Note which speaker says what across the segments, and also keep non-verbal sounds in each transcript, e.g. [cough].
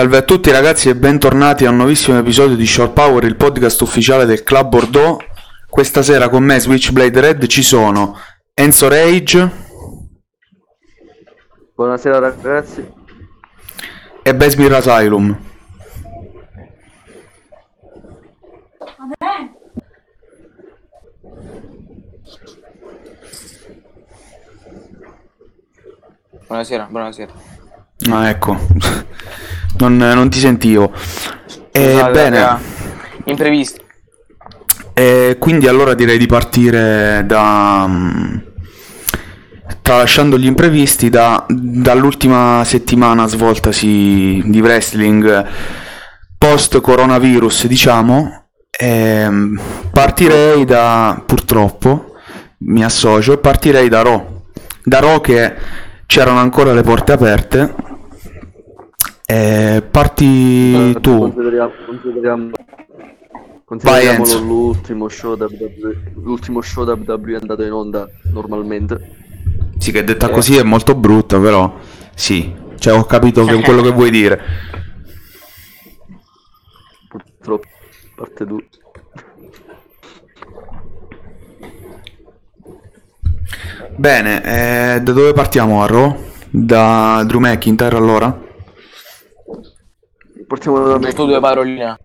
Speaker 1: Salve a tutti ragazzi e bentornati a un nuovissimo episodio di Short Power, il podcast ufficiale del Club Bordeaux. Questa sera con me Switchblade Red ci sono Enzo Rage
Speaker 2: Buonasera ragazzi.
Speaker 1: e Besmir Asylum.
Speaker 3: Buonasera, buonasera.
Speaker 1: Ah ecco, non, non ti sentivo. Eh,
Speaker 3: Scusate,
Speaker 1: bene,
Speaker 3: raga. Imprevisti.
Speaker 1: eh, quindi allora direi di partire da... mm, Tralasciando gli imprevisti, da- dall'ultima settimana svoltasi di wrestling post coronavirus, diciamo, ehm, partirei da, purtroppo, mi associo, partirei da Raw. Da Raw che c'erano ancora le porte aperte. Eh, parti tu.
Speaker 2: Consideriamo, consideriamo,
Speaker 1: Vai, Enzo.
Speaker 2: l'ultimo show WWE, l'ultimo show WWE è andato in onda normalmente.
Speaker 1: Sì, che detta così è molto brutta, però sì, cioè ho capito che- quello che vuoi dire.
Speaker 2: Purtroppo, parte 2.
Speaker 1: Bene, eh, da dove partiamo a Raw? Da Drew McIntyre allora?
Speaker 2: Partiamo da me.
Speaker 3: Giusto due paroline.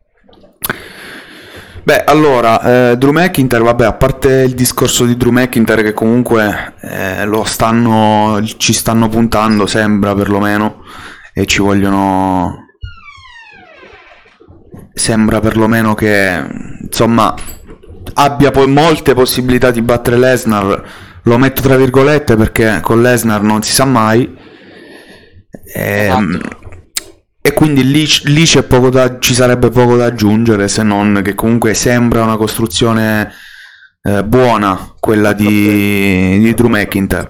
Speaker 1: Beh, allora, eh, Drew McIntyre, vabbè, a parte il discorso di Drew McIntyre che comunque eh, lo stanno, ci stanno puntando, sembra perlomeno, e ci vogliono... Sembra perlomeno che, insomma, abbia poi molte possibilità di battere Lesnar, lo metto tra virgolette perché con Lesnar non si sa mai. Ehm, e quindi lì, lì c'è poco da, ci sarebbe poco da aggiungere se non che comunque sembra una costruzione eh, buona quella di, di Drew McIntyre.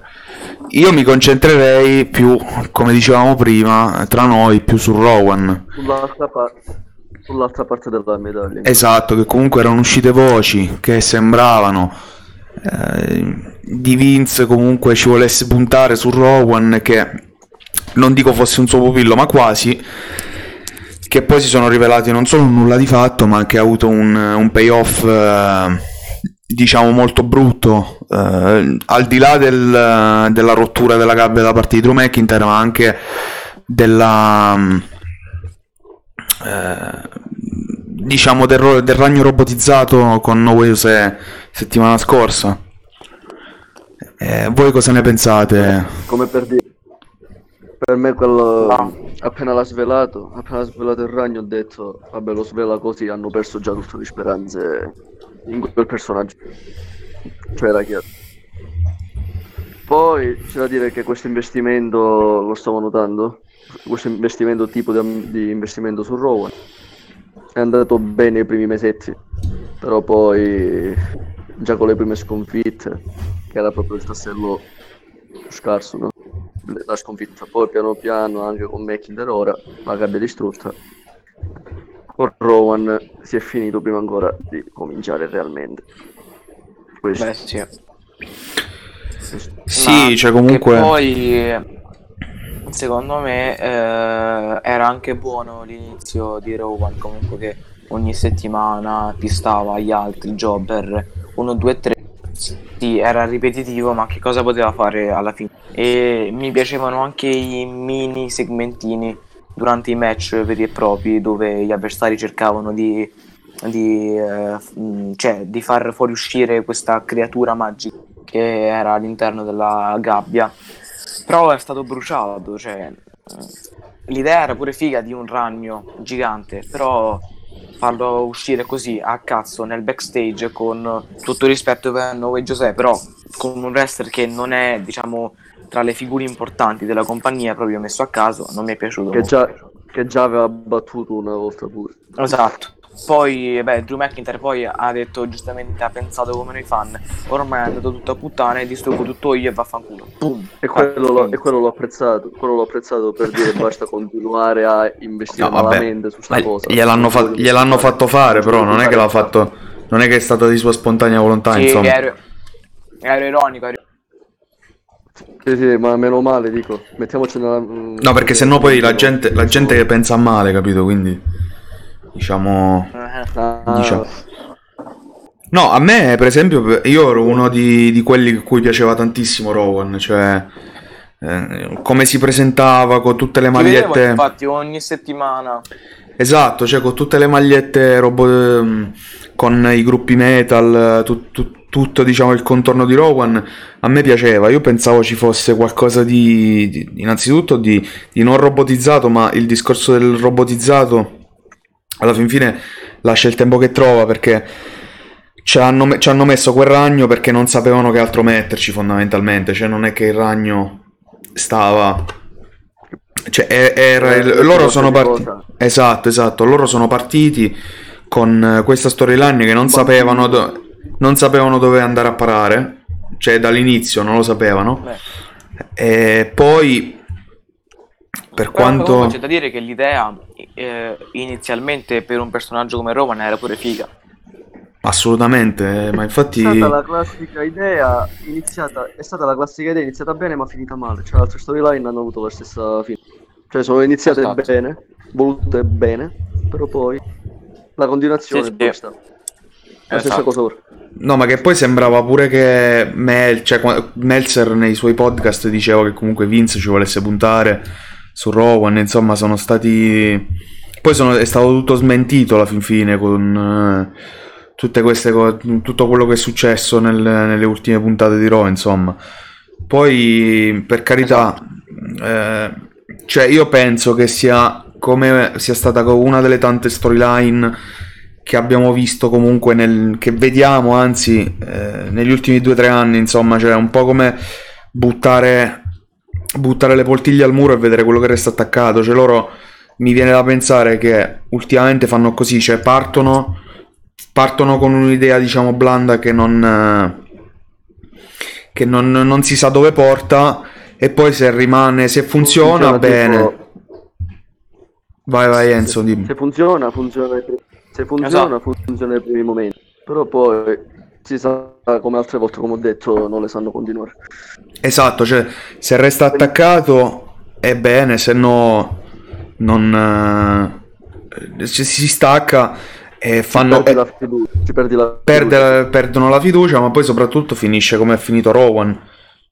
Speaker 1: Io mi concentrerei più, come dicevamo prima, tra noi più su Rowan.
Speaker 2: Sull'altra, par- sull'altra parte della medaglia.
Speaker 1: Esatto, che comunque erano uscite voci che sembravano eh, di Vince comunque ci volesse puntare su Rowan che non dico fosse un suo pupillo ma quasi che poi si sono rivelati non solo nulla di fatto ma che ha avuto un, un payoff eh, diciamo molto brutto eh, al di là del- della rottura della gabbia da parte di Drew McIntyre ma anche della eh, diciamo del, del ragno robotizzato con No Way settimana scorsa. Eh, voi cosa ne pensate?
Speaker 2: Come per dire. Per me quello
Speaker 3: No.
Speaker 2: appena l'ha svelato, appena l'ha svelato il ragno ho detto, vabbè lo svela così, hanno perso già tutte le speranze in quel personaggio. Cioè era chiaro. Poi c'è da dire che questo investimento lo stavo notando, questo investimento tipo di, di investimento su Rowan è andato bene i primi mesetti, però poi già con le prime sconfitte, che era proprio il tassello scarso, no? La sconfitta, poi piano piano anche con McIntyre ora, la gabbia distrutta. Con Rowan si è finito prima ancora di cominciare realmente. Questo.
Speaker 3: Beh, sì.
Speaker 1: Sì,
Speaker 3: Ma
Speaker 1: cioè comunque...
Speaker 3: Poi, secondo me, eh, era anche buono l'inizio di Rowan, comunque che ogni settimana pistava agli altri jobber 1, 2, 3. Sì, era ripetitivo, ma che cosa poteva fare alla fine? E mi piacevano anche i mini segmentini durante i match veri e propri dove gli avversari cercavano di, di, eh, mh, cioè, di far fuoriuscire questa creatura magica che era all'interno della gabbia. Però è stato bruciato, cioè mh, l'idea era pure figa di un ragno gigante, però farlo uscire così a cazzo nel backstage con tutto il rispetto per Noe José, però con un wrestler che non è, diciamo, tra le figure importanti della compagnia, proprio messo a caso, non mi è piaciuto.
Speaker 2: Che già, che già aveva battuto una volta pure.
Speaker 3: Esatto. Poi, beh, Drew McIntyre poi ha detto giustamente, ha pensato come noi fan, ormai è andato tutto a puttane, distruggo tutto io e vaffanculo. Boom.
Speaker 2: E quello, l'ho, e quello l'ho apprezzato, quello l'ho apprezzato per dire basta continuare a investire
Speaker 1: No,
Speaker 2: malamente su sta cosa.
Speaker 1: gliel'hanno, fa- gliel'hanno fatto fare, però non è che l'ha fatto... Non è che è stata di sua spontanea volontà,
Speaker 3: Sì,
Speaker 1: insomma.
Speaker 3: ero, ero ironico, ero
Speaker 2: Sì, sì, ma meno male, dico. Mettiamoci nella...
Speaker 1: No, perché sennò poi la gente, la gente pensa male, capito? Quindi, diciamo...
Speaker 2: Ah,
Speaker 1: diciamo. No, a me, per esempio, io ero uno di, di quelli a cui piaceva tantissimo Rowan, cioè... eh, come si presentava con tutte le
Speaker 3: Ci vedevo,
Speaker 1: magliette...
Speaker 3: infatti ogni settimana.
Speaker 1: Esatto, cioè con tutte le magliette robo- ehm, con i gruppi metal, tu- tu- tutto diciamo il contorno di Rowan, a me piaceva. Io pensavo ci fosse qualcosa di, di- innanzitutto di, di non robotizzato, ma il discorso del robotizzato alla fin fine lascia il tempo che trova perché ci hanno, ci hanno messo quel ragno perché non sapevano che altro metterci fondamentalmente, cioè non è che il ragno stava... Cioè, era
Speaker 2: Eh,
Speaker 1: il- loro sono partiti... Esatto, esatto, loro sono partiti con eh, questa storyline che non sapevano, do- non sapevano dove andare a parare, cioè dall'inizio non lo sapevano.
Speaker 3: Beh,
Speaker 1: E poi, per
Speaker 3: però
Speaker 1: quanto...
Speaker 3: comunque c'è da dire che l'idea eh, inizialmente per un personaggio come Roman era pure figa.
Speaker 1: Assolutamente, eh, ma infatti...
Speaker 2: È stata la classica idea iniziata, è stata la classica idea iniziata bene ma finita male, cioè altre storyline hanno avuto la stessa fine. Cioè sono iniziate
Speaker 3: Esatto.
Speaker 2: bene, volute bene, però poi la continuazione
Speaker 3: Sì, sì.
Speaker 2: dove sta? La stessa
Speaker 3: Esatto.
Speaker 2: cosa ora.
Speaker 1: No, ma che poi sembrava pure che Mel- cioè, Meltzer nei suoi podcast diceva che comunque Vince ci volesse puntare su Rowan, insomma sono stati... Poi sono- è stato tutto smentito alla fin fine con eh, tutte queste cose, tutto quello che è successo nel- nelle ultime puntate di Raw, insomma. Poi, per carità, eh, cioè io penso che sia come sia stata una delle tante storyline che abbiamo visto comunque nel, che vediamo anzi eh, negli ultimi due o tre anni insomma cioè un po' come buttare buttare le poltiglie al muro e vedere quello che resta attaccato cioè loro mi viene da pensare che ultimamente fanno così cioè partono partono con un'idea diciamo blanda che non che non, non si sa dove porta e poi se rimane se funziona,
Speaker 2: Funziona
Speaker 1: bene
Speaker 2: tipo-
Speaker 1: vai vai Enzo dimmi
Speaker 2: Se funziona, funziona. Se funziona, funziona nei primi momenti. Però poi si sa come altre volte, come ho detto, non le sanno continuare.
Speaker 1: Esatto, cioè se resta attaccato è bene, se no non eh, si stacca e fanno
Speaker 2: perdi
Speaker 1: eh,
Speaker 2: la fiducia, ci perdi la
Speaker 1: perde- perdono la fiducia, ma poi soprattutto finisce come è finito Rowan,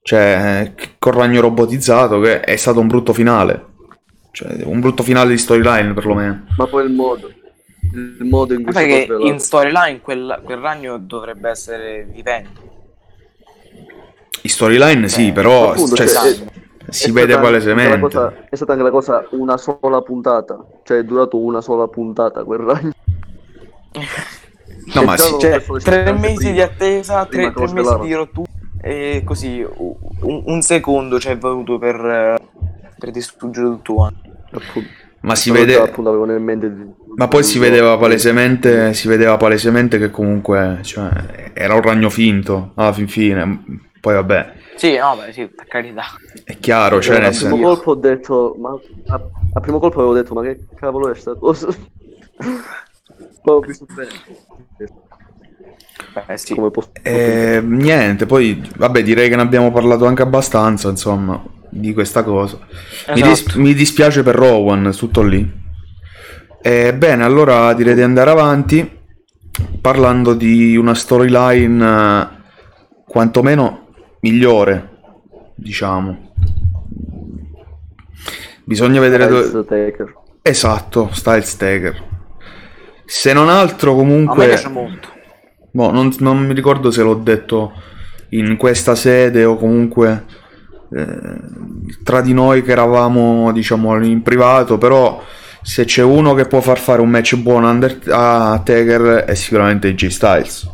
Speaker 1: cioè eh, col ragno robotizzato che è stato un brutto finale. Cioè, un brutto finale di storyline perlomeno.
Speaker 2: Ma poi il modo. Il modo in cui
Speaker 3: Guarda
Speaker 2: si
Speaker 3: che in storyline quel, quel ragno dovrebbe essere vivente.
Speaker 1: In storyline sì,
Speaker 3: Eh,
Speaker 1: però
Speaker 2: appunto,
Speaker 1: cioè,
Speaker 2: cioè,
Speaker 1: si-
Speaker 2: è-
Speaker 1: si
Speaker 2: è
Speaker 1: vede palesemente.
Speaker 2: cosa- è stata anche la cosa una sola puntata. Cioè è durato una sola puntata quel ragno.
Speaker 1: No, ma
Speaker 2: già
Speaker 1: sì,
Speaker 3: Cioè, tre mesi
Speaker 2: prima.
Speaker 3: di attesa, tre, tre mesi di rottura e così un, un secondo ci è voluto per, eh, per distruggere tutto.
Speaker 2: Appunto.
Speaker 1: ma si vede
Speaker 2: appunto avevo nel mente di-
Speaker 1: Ma poi si vedeva palesemente, si vedeva palesemente che comunque cioè, era un ragno finto alla fin fine. Poi vabbè,
Speaker 3: Sì, no, beh, sì, per carità.
Speaker 1: è chiaro, cioè nel
Speaker 2: primo
Speaker 1: senso...
Speaker 2: colpo ho detto, ma a, a primo colpo avevo detto, ma che cavolo è sta cosa? [laughs] Poi ho visto bene.
Speaker 3: Beh, sì.
Speaker 2: Come posso
Speaker 1: Eh, niente, poi vabbè direi che ne abbiamo parlato anche abbastanza, insomma, di questa cosa. Mi, dis-
Speaker 3: Esatto.
Speaker 1: mi dispiace per Rowan, tutto lì. Eh, bene, allora direi di andare avanti parlando di una storyline eh, quantomeno migliore, diciamo. Bisogna vedere dove...
Speaker 2: Taker.
Speaker 1: Esatto, Styles Taker. Se non altro
Speaker 3: A
Speaker 1: comunque...
Speaker 3: piace molto.
Speaker 1: Boh, non, non mi ricordo se l'ho detto in questa sede o comunque eh, tra di noi che eravamo, diciamo, in privato, però se c'è uno che può far fare un match buono a Under- a Taker è sicuramente AJ Styles.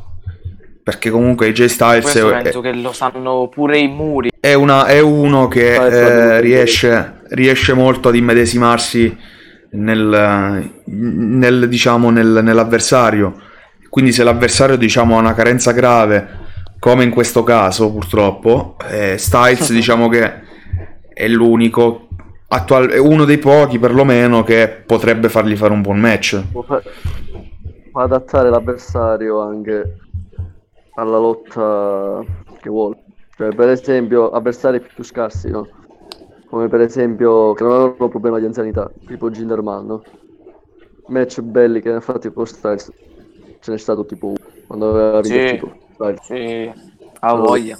Speaker 1: Perché comunque AJ Styles è,
Speaker 3: penso che lo sanno pure i muri.
Speaker 1: è, una- è uno che eh, riesce, riesce molto ad immedesimarsi nel, nel, diciamo, nel- nell'avversario. Quindi se l'avversario diciamo, ha una carenza grave, come in questo caso purtroppo, eh, Styles [laughs] diciamo che è l'unico, attual- è uno dei pochi perlomeno che potrebbe fargli fare un buon match.
Speaker 2: Può, fa- può adattare l'avversario anche alla lotta che vuole. Cioè, per esempio, avversari più scarsi, no? Come per esempio, che non avevano problema di anzianità, tipo Ginderman, no? Match belli che ne ha fatti con Styles, ce n'è stato tipo uno, quando aveva
Speaker 3: Sì.
Speaker 2: Styles.
Speaker 3: Sì, ha voglia.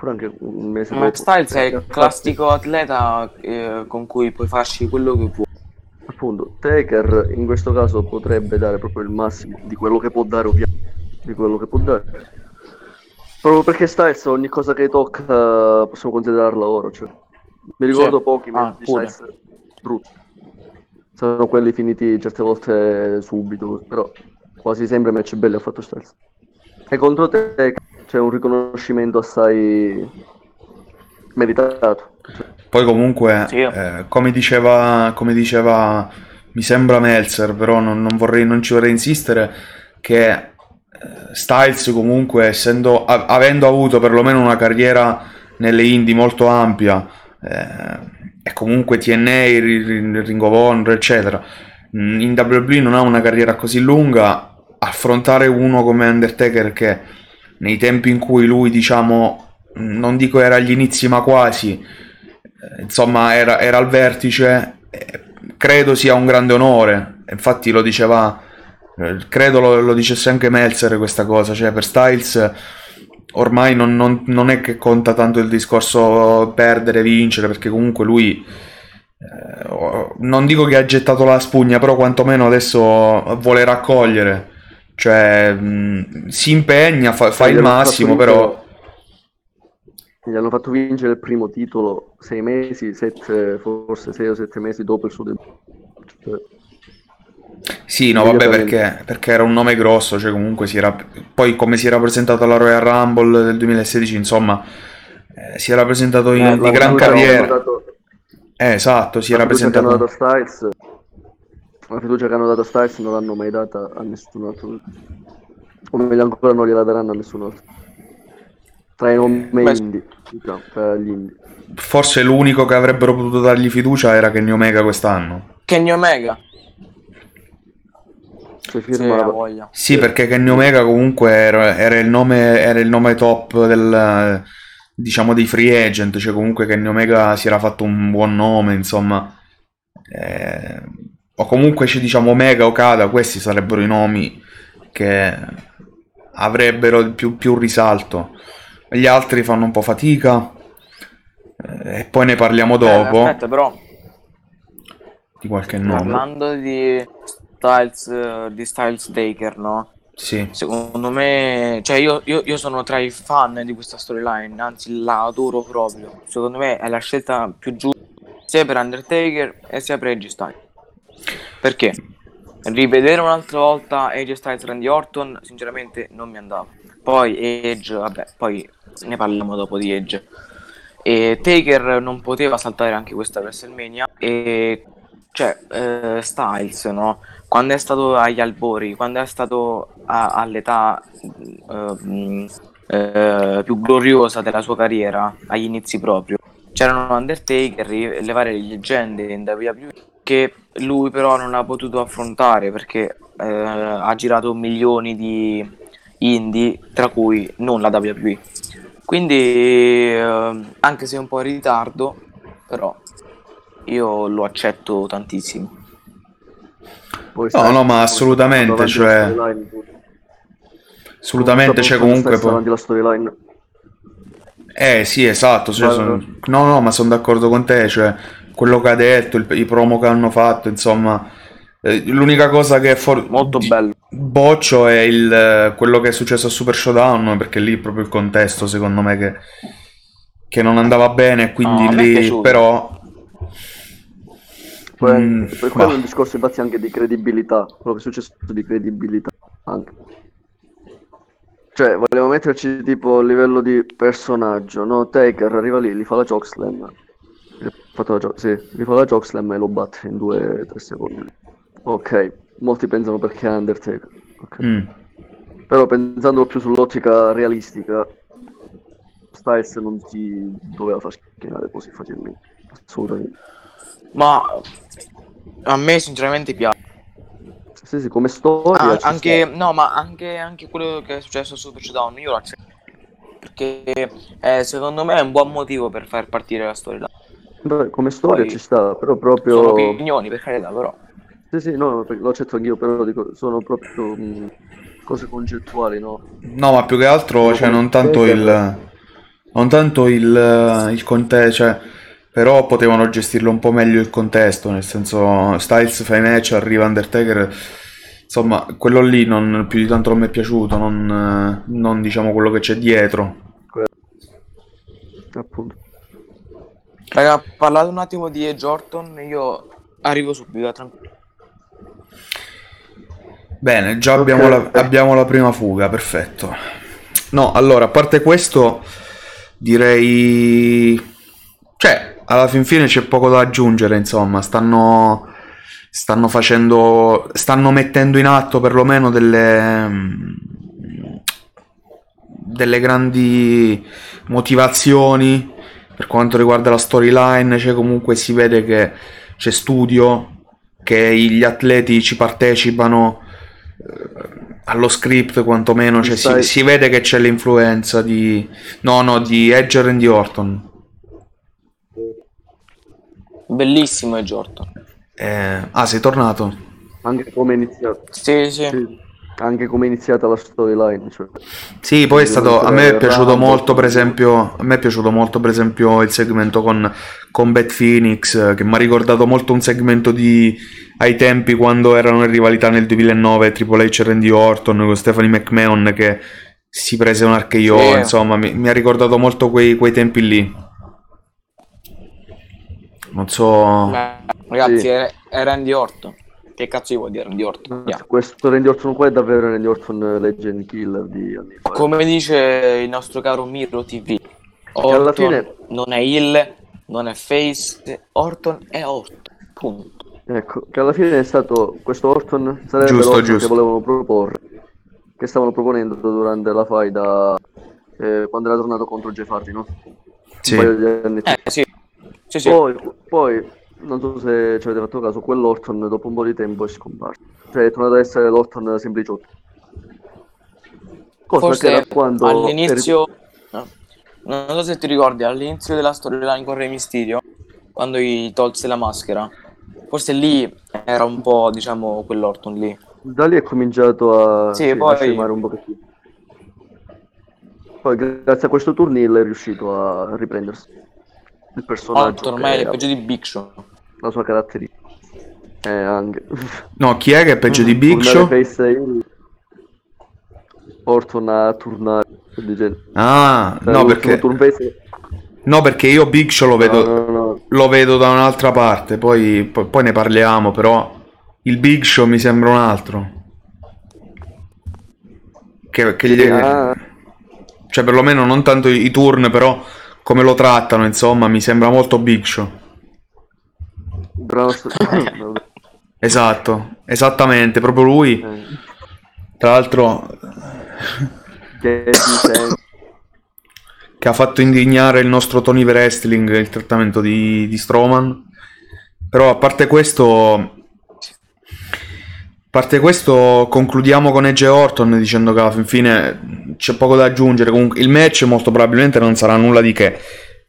Speaker 2: Pure anche un mese
Speaker 3: Max
Speaker 2: dopo.
Speaker 3: Styles è il
Speaker 2: fatto-
Speaker 3: classico atleta eh, con cui puoi farci quello che vuoi.
Speaker 2: Appunto, Taker in questo caso potrebbe dare proprio il massimo di quello che può dare, ovviamente. Di quello che può dare. Proprio perché Styles ogni cosa che tocca possiamo considerarla oro. Cioè. Mi ricordo
Speaker 3: Sì.
Speaker 2: pochi
Speaker 3: Ah,
Speaker 2: di
Speaker 3: pure.
Speaker 2: Styles brutti. Sono quelli finiti certe volte subito, però quasi sempre match belli ha fatto Styles. E contro te c'è un riconoscimento assai meritato.
Speaker 1: Poi comunque,
Speaker 3: Sì.
Speaker 1: eh, come, diceva, come diceva, mi sembra Meltzer, però non, non vorrei, non ci vorrei insistere, che eh, Styles comunque, essendo, a- avendo avuto perlomeno una carriera nelle indie molto ampia, eh, e comunque TNA, Ri- Ri- Ring of Honor, eccetera, in WWE non ha una carriera così lunga, affrontare uno come Undertaker che nei tempi in cui lui, diciamo, non dico era agli inizi, ma quasi, eh, insomma, era, era al vertice, eh, credo sia un grande onore. Infatti lo diceva, eh, credo lo, lo dicesse anche Meltzer questa cosa, cioè per Styles ormai non, non- non è che conta tanto il discorso perdere, vincere, perché comunque lui... eh, non dico che ha gettato la spugna, però quantomeno adesso vuole raccogliere, cioè mh, si impegna, fa, fa il massimo, però
Speaker 2: Gli hanno fatto vincere il primo titolo sei mesi, sette, forse sei o sette mesi dopo il suo debutto. Cioè,
Speaker 1: Sì, no, vabbè, perché, perché era un nome grosso, cioè comunque si era... Poi come si era presentato alla Royal Rumble del 2016, insomma, eh, si era presentato in,
Speaker 2: eh,
Speaker 1: di gran carriera.
Speaker 2: dato-
Speaker 1: Eh, esatto, si era presentato...
Speaker 2: Styles, la fiducia che hanno dato a Styles non l'hanno mai data a nessun altro. O meglio ancora non gliela daranno a nessun altro. Tra i nomi
Speaker 3: Beh,
Speaker 2: indie, diciamo, tra gli indie.
Speaker 1: Forse l'unico che avrebbero potuto dargli fiducia era Kenny Omega quest'anno.
Speaker 3: Kenny Omega.
Speaker 2: Se
Speaker 3: Sì.
Speaker 1: Sì, perché Kenny Omega comunque era, era il nome, era il nome top del, diciamo, dei free agent, cioè comunque Kenny Omega si era fatto un buon nome, insomma. Eh, o comunque c'è, diciamo, Omega, Okada, questi sarebbero i nomi che avrebbero più, più risalto. Gli altri fanno un po' fatica. eh, E poi ne parliamo dopo
Speaker 3: Eh, aspetta, però,
Speaker 1: di qualche nome.
Speaker 3: parlando di Styles, eh, di Styles Taker, no?
Speaker 1: Sì.
Speaker 3: Secondo me, cioè io, io- io sono tra i fan di questa storyline, anzi la adoro proprio. Secondo me è la scelta più giusta sia per Undertaker e sia per AJ Styles. Perché? Rivedere un'altra volta AJ Styles Randy Orton, sinceramente non mi andava. Poi Edge, vabbè, poi ne parliamo dopo di Edge. E Taker non poteva saltare anche questa WrestleMania e cioè eh, Styles, no? Quando è stato agli albori, quando è stato a- all'età eh, mh, eh, più gloriosa della sua carriera, agli inizi proprio, c'erano Undertaker le varie leggende in WWE che lui però non ha potuto affrontare perché eh, ha girato milioni di indie, tra cui non la WWE. Quindi, eh, anche se un po' in ritardo, però io lo accetto tantissimo.
Speaker 2: Poi
Speaker 1: No, no, ma assolutamente, cioè-. Assolutamente, c'è
Speaker 2: Comunque,
Speaker 1: comunque...
Speaker 2: Davanti alla storyline.
Speaker 1: Eh sì, esatto, cioè,
Speaker 2: Guarda.
Speaker 1: son- no, no, ma sono d'accordo con te, cioè quello che ha detto, il- i promo che hanno fatto, insomma, eh, l'unica cosa che è for-
Speaker 3: Molto bello.
Speaker 1: boccio è il, eh, quello che è successo a Super Showdown, perché lì è proprio il contesto, secondo me, che, che non andava bene, quindi
Speaker 3: No,
Speaker 1: lì, però...
Speaker 2: Poi,
Speaker 1: Mm,
Speaker 2: poi quello è un discorso infatti anche di credibilità, quello che è successo di credibilità anche. Cioè, volevo metterci tipo a livello di personaggio, no? Taker arriva lì, gli fa la chokeslam. Fatto sì, gli fa la chokeslam e lo batte in 2-3 secondi. Ok, molti pensano perché è Undertaker. ok.
Speaker 1: mm.
Speaker 2: Però pensando più sull'ottica realistica, Styles non si doveva far schienare così facilmente. Assolutamente.
Speaker 3: Ma a me sinceramente piace.
Speaker 2: Sì, sì, come storia
Speaker 3: Ah, anche,
Speaker 2: sta.
Speaker 3: no, ma anche, anche quello che è successo su Touchdown, io l'accetto. perché eh, secondo me è un buon motivo per far partire la storia.
Speaker 2: Beh, come storia
Speaker 3: Poi-
Speaker 2: ci sta, però
Speaker 3: Sono
Speaker 2: proprio...
Speaker 3: opinioni, per carità, però.
Speaker 2: Sì, sì, no, lo accetto anch'io, però dico, sono proprio mh, cose concettuali, no?
Speaker 1: No, ma più che altro, cioè, non tanto il... Non tanto il, il contesto, cioè, però potevano gestirlo un po' meglio il contesto, nel senso, Styles fa i match, arriva Undertaker, insomma, quello lì non, più di tanto non mi è piaciuto, non, non diciamo quello che c'è dietro.
Speaker 2: Appunto.
Speaker 3: Raga, parlate un attimo di Edge Orton, io arrivo subito, tranquillo.
Speaker 1: Bene, già abbiamo, la, abbiamo la prima fuga, perfetto. No, allora, a parte questo, direi... Cioè, alla fin fine c'è poco da aggiungere, insomma, stanno... Stanno facendo... Stanno mettendo in atto perlomeno delle... mm, Delle grandi motivazioni per quanto riguarda la storyline, cioè comunque si vede che c'è studio, che gli atleti ci partecipano eh, allo script quantomeno, cioè si,
Speaker 2: Stai-
Speaker 1: si vede che c'è l'influenza di... No, no, di Edge e Randy Orton.
Speaker 3: Bellissimo Edge Orton.
Speaker 1: Eh, Ah, sei tornato?
Speaker 2: Anche come è iniziato.
Speaker 3: Sì, sì.
Speaker 2: Sì. Anche come è iniziata la storyline, cioè.
Speaker 1: Sì, poi è stato, a me è piaciuto molto per esempio, a me è piaciuto molto per esempio il segmento con, con Beth Phoenix, che mi ha ricordato molto un segmento di ai tempi quando erano in rivalità nel 2009 Triple H e Randy Orton con Stephanie McMahon che si prese un RKO,
Speaker 3: Sì.
Speaker 1: insomma, mi, mi ha ricordato molto quei, quei tempi lì. Non so...
Speaker 3: Beh, ragazzi,
Speaker 2: Sì.
Speaker 3: è, è Randy Orton. Che cazzo gli vuol dire Randy Orton? Yeah.
Speaker 2: Questo Randy Orton qua è davvero Randy Orton Legend Killer di anni fa.
Speaker 3: Come dice il nostro caro Miro TV,
Speaker 2: alla
Speaker 3: Orton
Speaker 2: fine-
Speaker 3: non è il, non è face, Orton è Orton. Punto.
Speaker 2: Ecco, che alla fine è stato questo Orton sarebbe
Speaker 1: Giusto,
Speaker 2: l'Orton
Speaker 1: giusto.
Speaker 2: che volevano proporre, che stavano proponendo durante la faida eh, quando era tornato contro Jeff Hardy, no?
Speaker 1: Sì.
Speaker 2: Un paio di anni fa.
Speaker 3: Eh sì, sì, sì.
Speaker 2: Poi, poi, non so se ci avete fatto caso, quell'Orton dopo un po' di tempo è scomparso. Cioè è tornato ad essere l'Orton sempliciotto. Cosa che
Speaker 3: Forse
Speaker 2: era quando...
Speaker 3: all'inizio, no, non so se ti ricordi, all'inizio della storyline con Re Mysterio, quando gli tolse la maschera, forse lì era un po', diciamo, quell'Orton lì.
Speaker 2: Da lì è cominciato a,
Speaker 3: Sì,
Speaker 2: sì,
Speaker 3: poi-
Speaker 2: a scemare un pochettino. Poi grazie a questo turnill è riuscito a riprendersi il personaggio,
Speaker 3: Orton ormai è peggio di Big Show.
Speaker 2: La sua caratteristica. Eh, anche.
Speaker 1: No, chi è che è peggio di Big
Speaker 2: Tornare
Speaker 1: Show?
Speaker 2: Orton a dicendo.
Speaker 1: Ah,
Speaker 2: Cioè,
Speaker 1: no perché, no, perché io Big Show lo vedo...
Speaker 2: No, no, no.
Speaker 1: lo vedo da un'altra parte, poi, poi- poi ne parliamo, però il Big Show mi sembra un altro. Che, che gli-
Speaker 2: Ah,
Speaker 1: Cioè, perlomeno non tanto i turn, però come lo trattano, insomma, mi sembra molto Big Show.
Speaker 2: Bravo. [laughs]
Speaker 1: Esatto, esattamente, proprio lui.
Speaker 2: Eh,
Speaker 1: Tra l'altro,
Speaker 2: che
Speaker 1: che ha fatto indignare il nostro Tony Wrestling il trattamento di, di Strowman. Però a parte questo, a parte questo, concludiamo con Edge Orton dicendo che alla fin fine c'è poco da aggiungere. Comunque, il match molto probabilmente non sarà nulla di che.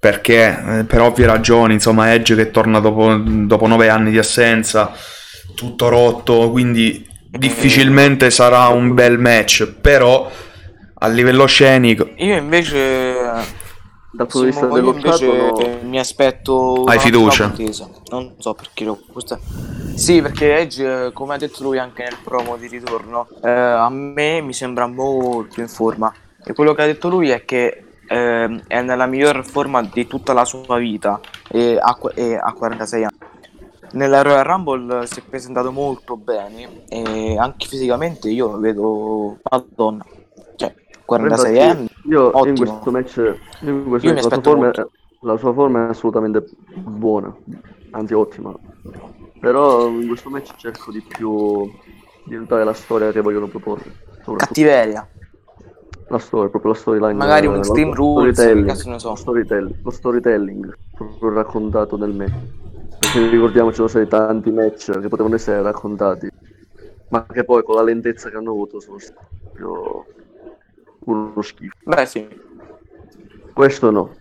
Speaker 1: Perché eh, per ovvie ragioni, insomma, Edge che torna dopo, dopo nove anni di assenza, tutto rotto, quindi difficilmente sarà un bel match. Però a livello scenico,
Speaker 3: Io invece,
Speaker 2: dal punto di vista
Speaker 3: Simo, io
Speaker 2: dello stato,
Speaker 3: invece mi aspetto
Speaker 1: Hai fiducia?
Speaker 3: Non so perché lo questa... Sì, perché Edge, come ha detto lui anche nel promo di ritorno, eh, a me mi sembra molto in forma. E quello che ha detto lui è che ehm, è nella miglior forma di tutta la sua vita e ha, e ha 46 anni. Nella Royal Rumble si è presentato molto bene e anche fisicamente io lo vedo Madonna. Cioè, 46
Speaker 2: Infatti,
Speaker 3: anni.
Speaker 2: Io in
Speaker 3: ottimo.
Speaker 2: questo match, in questo
Speaker 3: Io mi
Speaker 2: match, la, sua forma, la sua forma è assolutamente buona, anzi ottima. Però in questo match cerco di più di notare la storia che vogliono proporre.
Speaker 3: Cattiveria.
Speaker 2: La storia, proprio la storyline.
Speaker 3: Magari un
Speaker 2: eh,
Speaker 3: Extreme Rules,
Speaker 2: storytelling,
Speaker 3: ne so.
Speaker 2: Lo storytelling, lo storytelling proprio raccontato nel match. Perché ricordiamoci, ci sono stati tanti match che potevano essere raccontati, ma che poi con la lentezza che hanno avuto sono stati proprio uno schifo.
Speaker 3: Beh, sì.
Speaker 2: Questo no.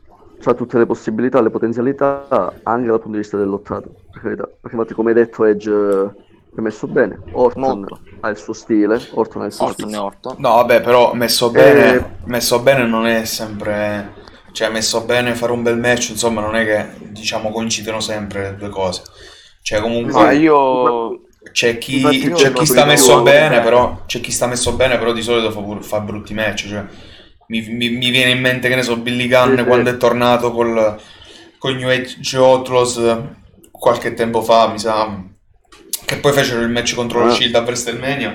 Speaker 2: Ha tutte le possibilità, le potenzialità, anche dal punto di vista del lottato, per carità. Perché infatti, come hai detto, Edge è messo bene. Orton
Speaker 3: Molto.
Speaker 2: ha il suo stile, Orton ha il suo
Speaker 3: Orton
Speaker 2: stile.
Speaker 3: e Orton.
Speaker 1: No, vabbè, però messo bene,
Speaker 2: Eh.
Speaker 1: messo bene non è sempre... Cioè, messo bene fare un bel match, insomma, non è che, diciamo, coincidono sempre le due cose. Cioè, comunque...
Speaker 3: Ma io
Speaker 1: C'è chi, c'è chi sta messo bene, però c'è chi sta messo bene, però di solito fa, fa brutti match. Cioè, mi, mi- mi viene in mente che ne so, Billy Gunn
Speaker 2: Sì, sì.
Speaker 1: quando è tornato col, con New Age Outlaws qualche tempo fa, mi sa, che poi fecero il match contro lo
Speaker 2: Ah.
Speaker 1: Shield a WrestleMania.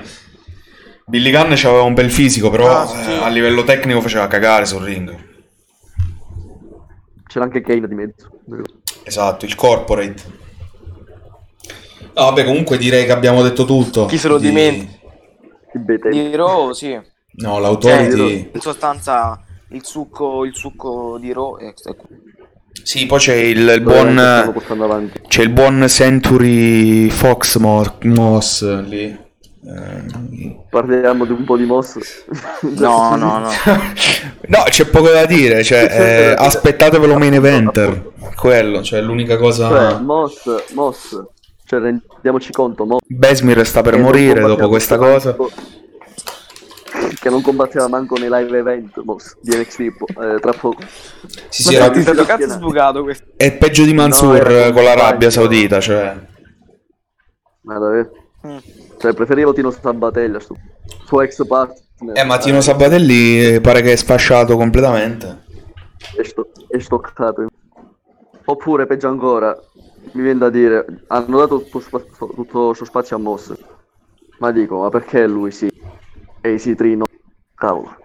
Speaker 1: Billy Gunn aveva un bel fisico, però
Speaker 3: Ah, sì.
Speaker 1: eh, a livello tecnico faceva cagare sul ring.
Speaker 2: C'era anche Kane di mezzo.
Speaker 1: Esatto, il corporate. No, vabbè, comunque direi che abbiamo detto tutto.
Speaker 3: Chi se lo
Speaker 1: Di-
Speaker 3: dimentica? Di Raw, sì.
Speaker 1: No,
Speaker 3: Cioè,
Speaker 1: l'autority...
Speaker 3: in sostanza il succo, il succo di Raw è, è
Speaker 1: Sì, poi c'è il, il buon... C'è il buon Century Fox Mor- Moss lì. Eh,
Speaker 2: Parliamo di un po' di mosse. [laughs]
Speaker 3: No, [laughs] no, no.
Speaker 1: no, c'è poco da dire. Cioè, eh, [laughs] aspettatevelo main eventer. Quello, cioè l'unica cosa.
Speaker 2: Cioè, Moss, Moss, cioè rendiamoci conto, Moss
Speaker 1: Besmir sta per
Speaker 2: non
Speaker 1: morire dopo questa cosa.
Speaker 2: manco- Che non combatteva manco nei live event, Moss, di NXT, eh, tra poco.
Speaker 1: Sì, sì, era-
Speaker 2: senti,
Speaker 3: Tanto cazzo sbucato questo.
Speaker 1: è peggio di Mansur
Speaker 2: No,
Speaker 1: con l'Arabia. Saudita. Cioè.
Speaker 2: Ma davvero?
Speaker 3: Mm.
Speaker 2: Cioè, preferivo Tino Sabatella, sto suo ex partner.
Speaker 1: Eh, ma Tino Sabatelli eh, pare che è sfasciato completamente.
Speaker 2: è, sto- è stoccato. Oppure, peggio ancora, mi viene da dire, hanno dato tutto, spa- tutto suo spazio a Moss. Ma dico, ma perché lui sì? E i Citri no? Cavolo.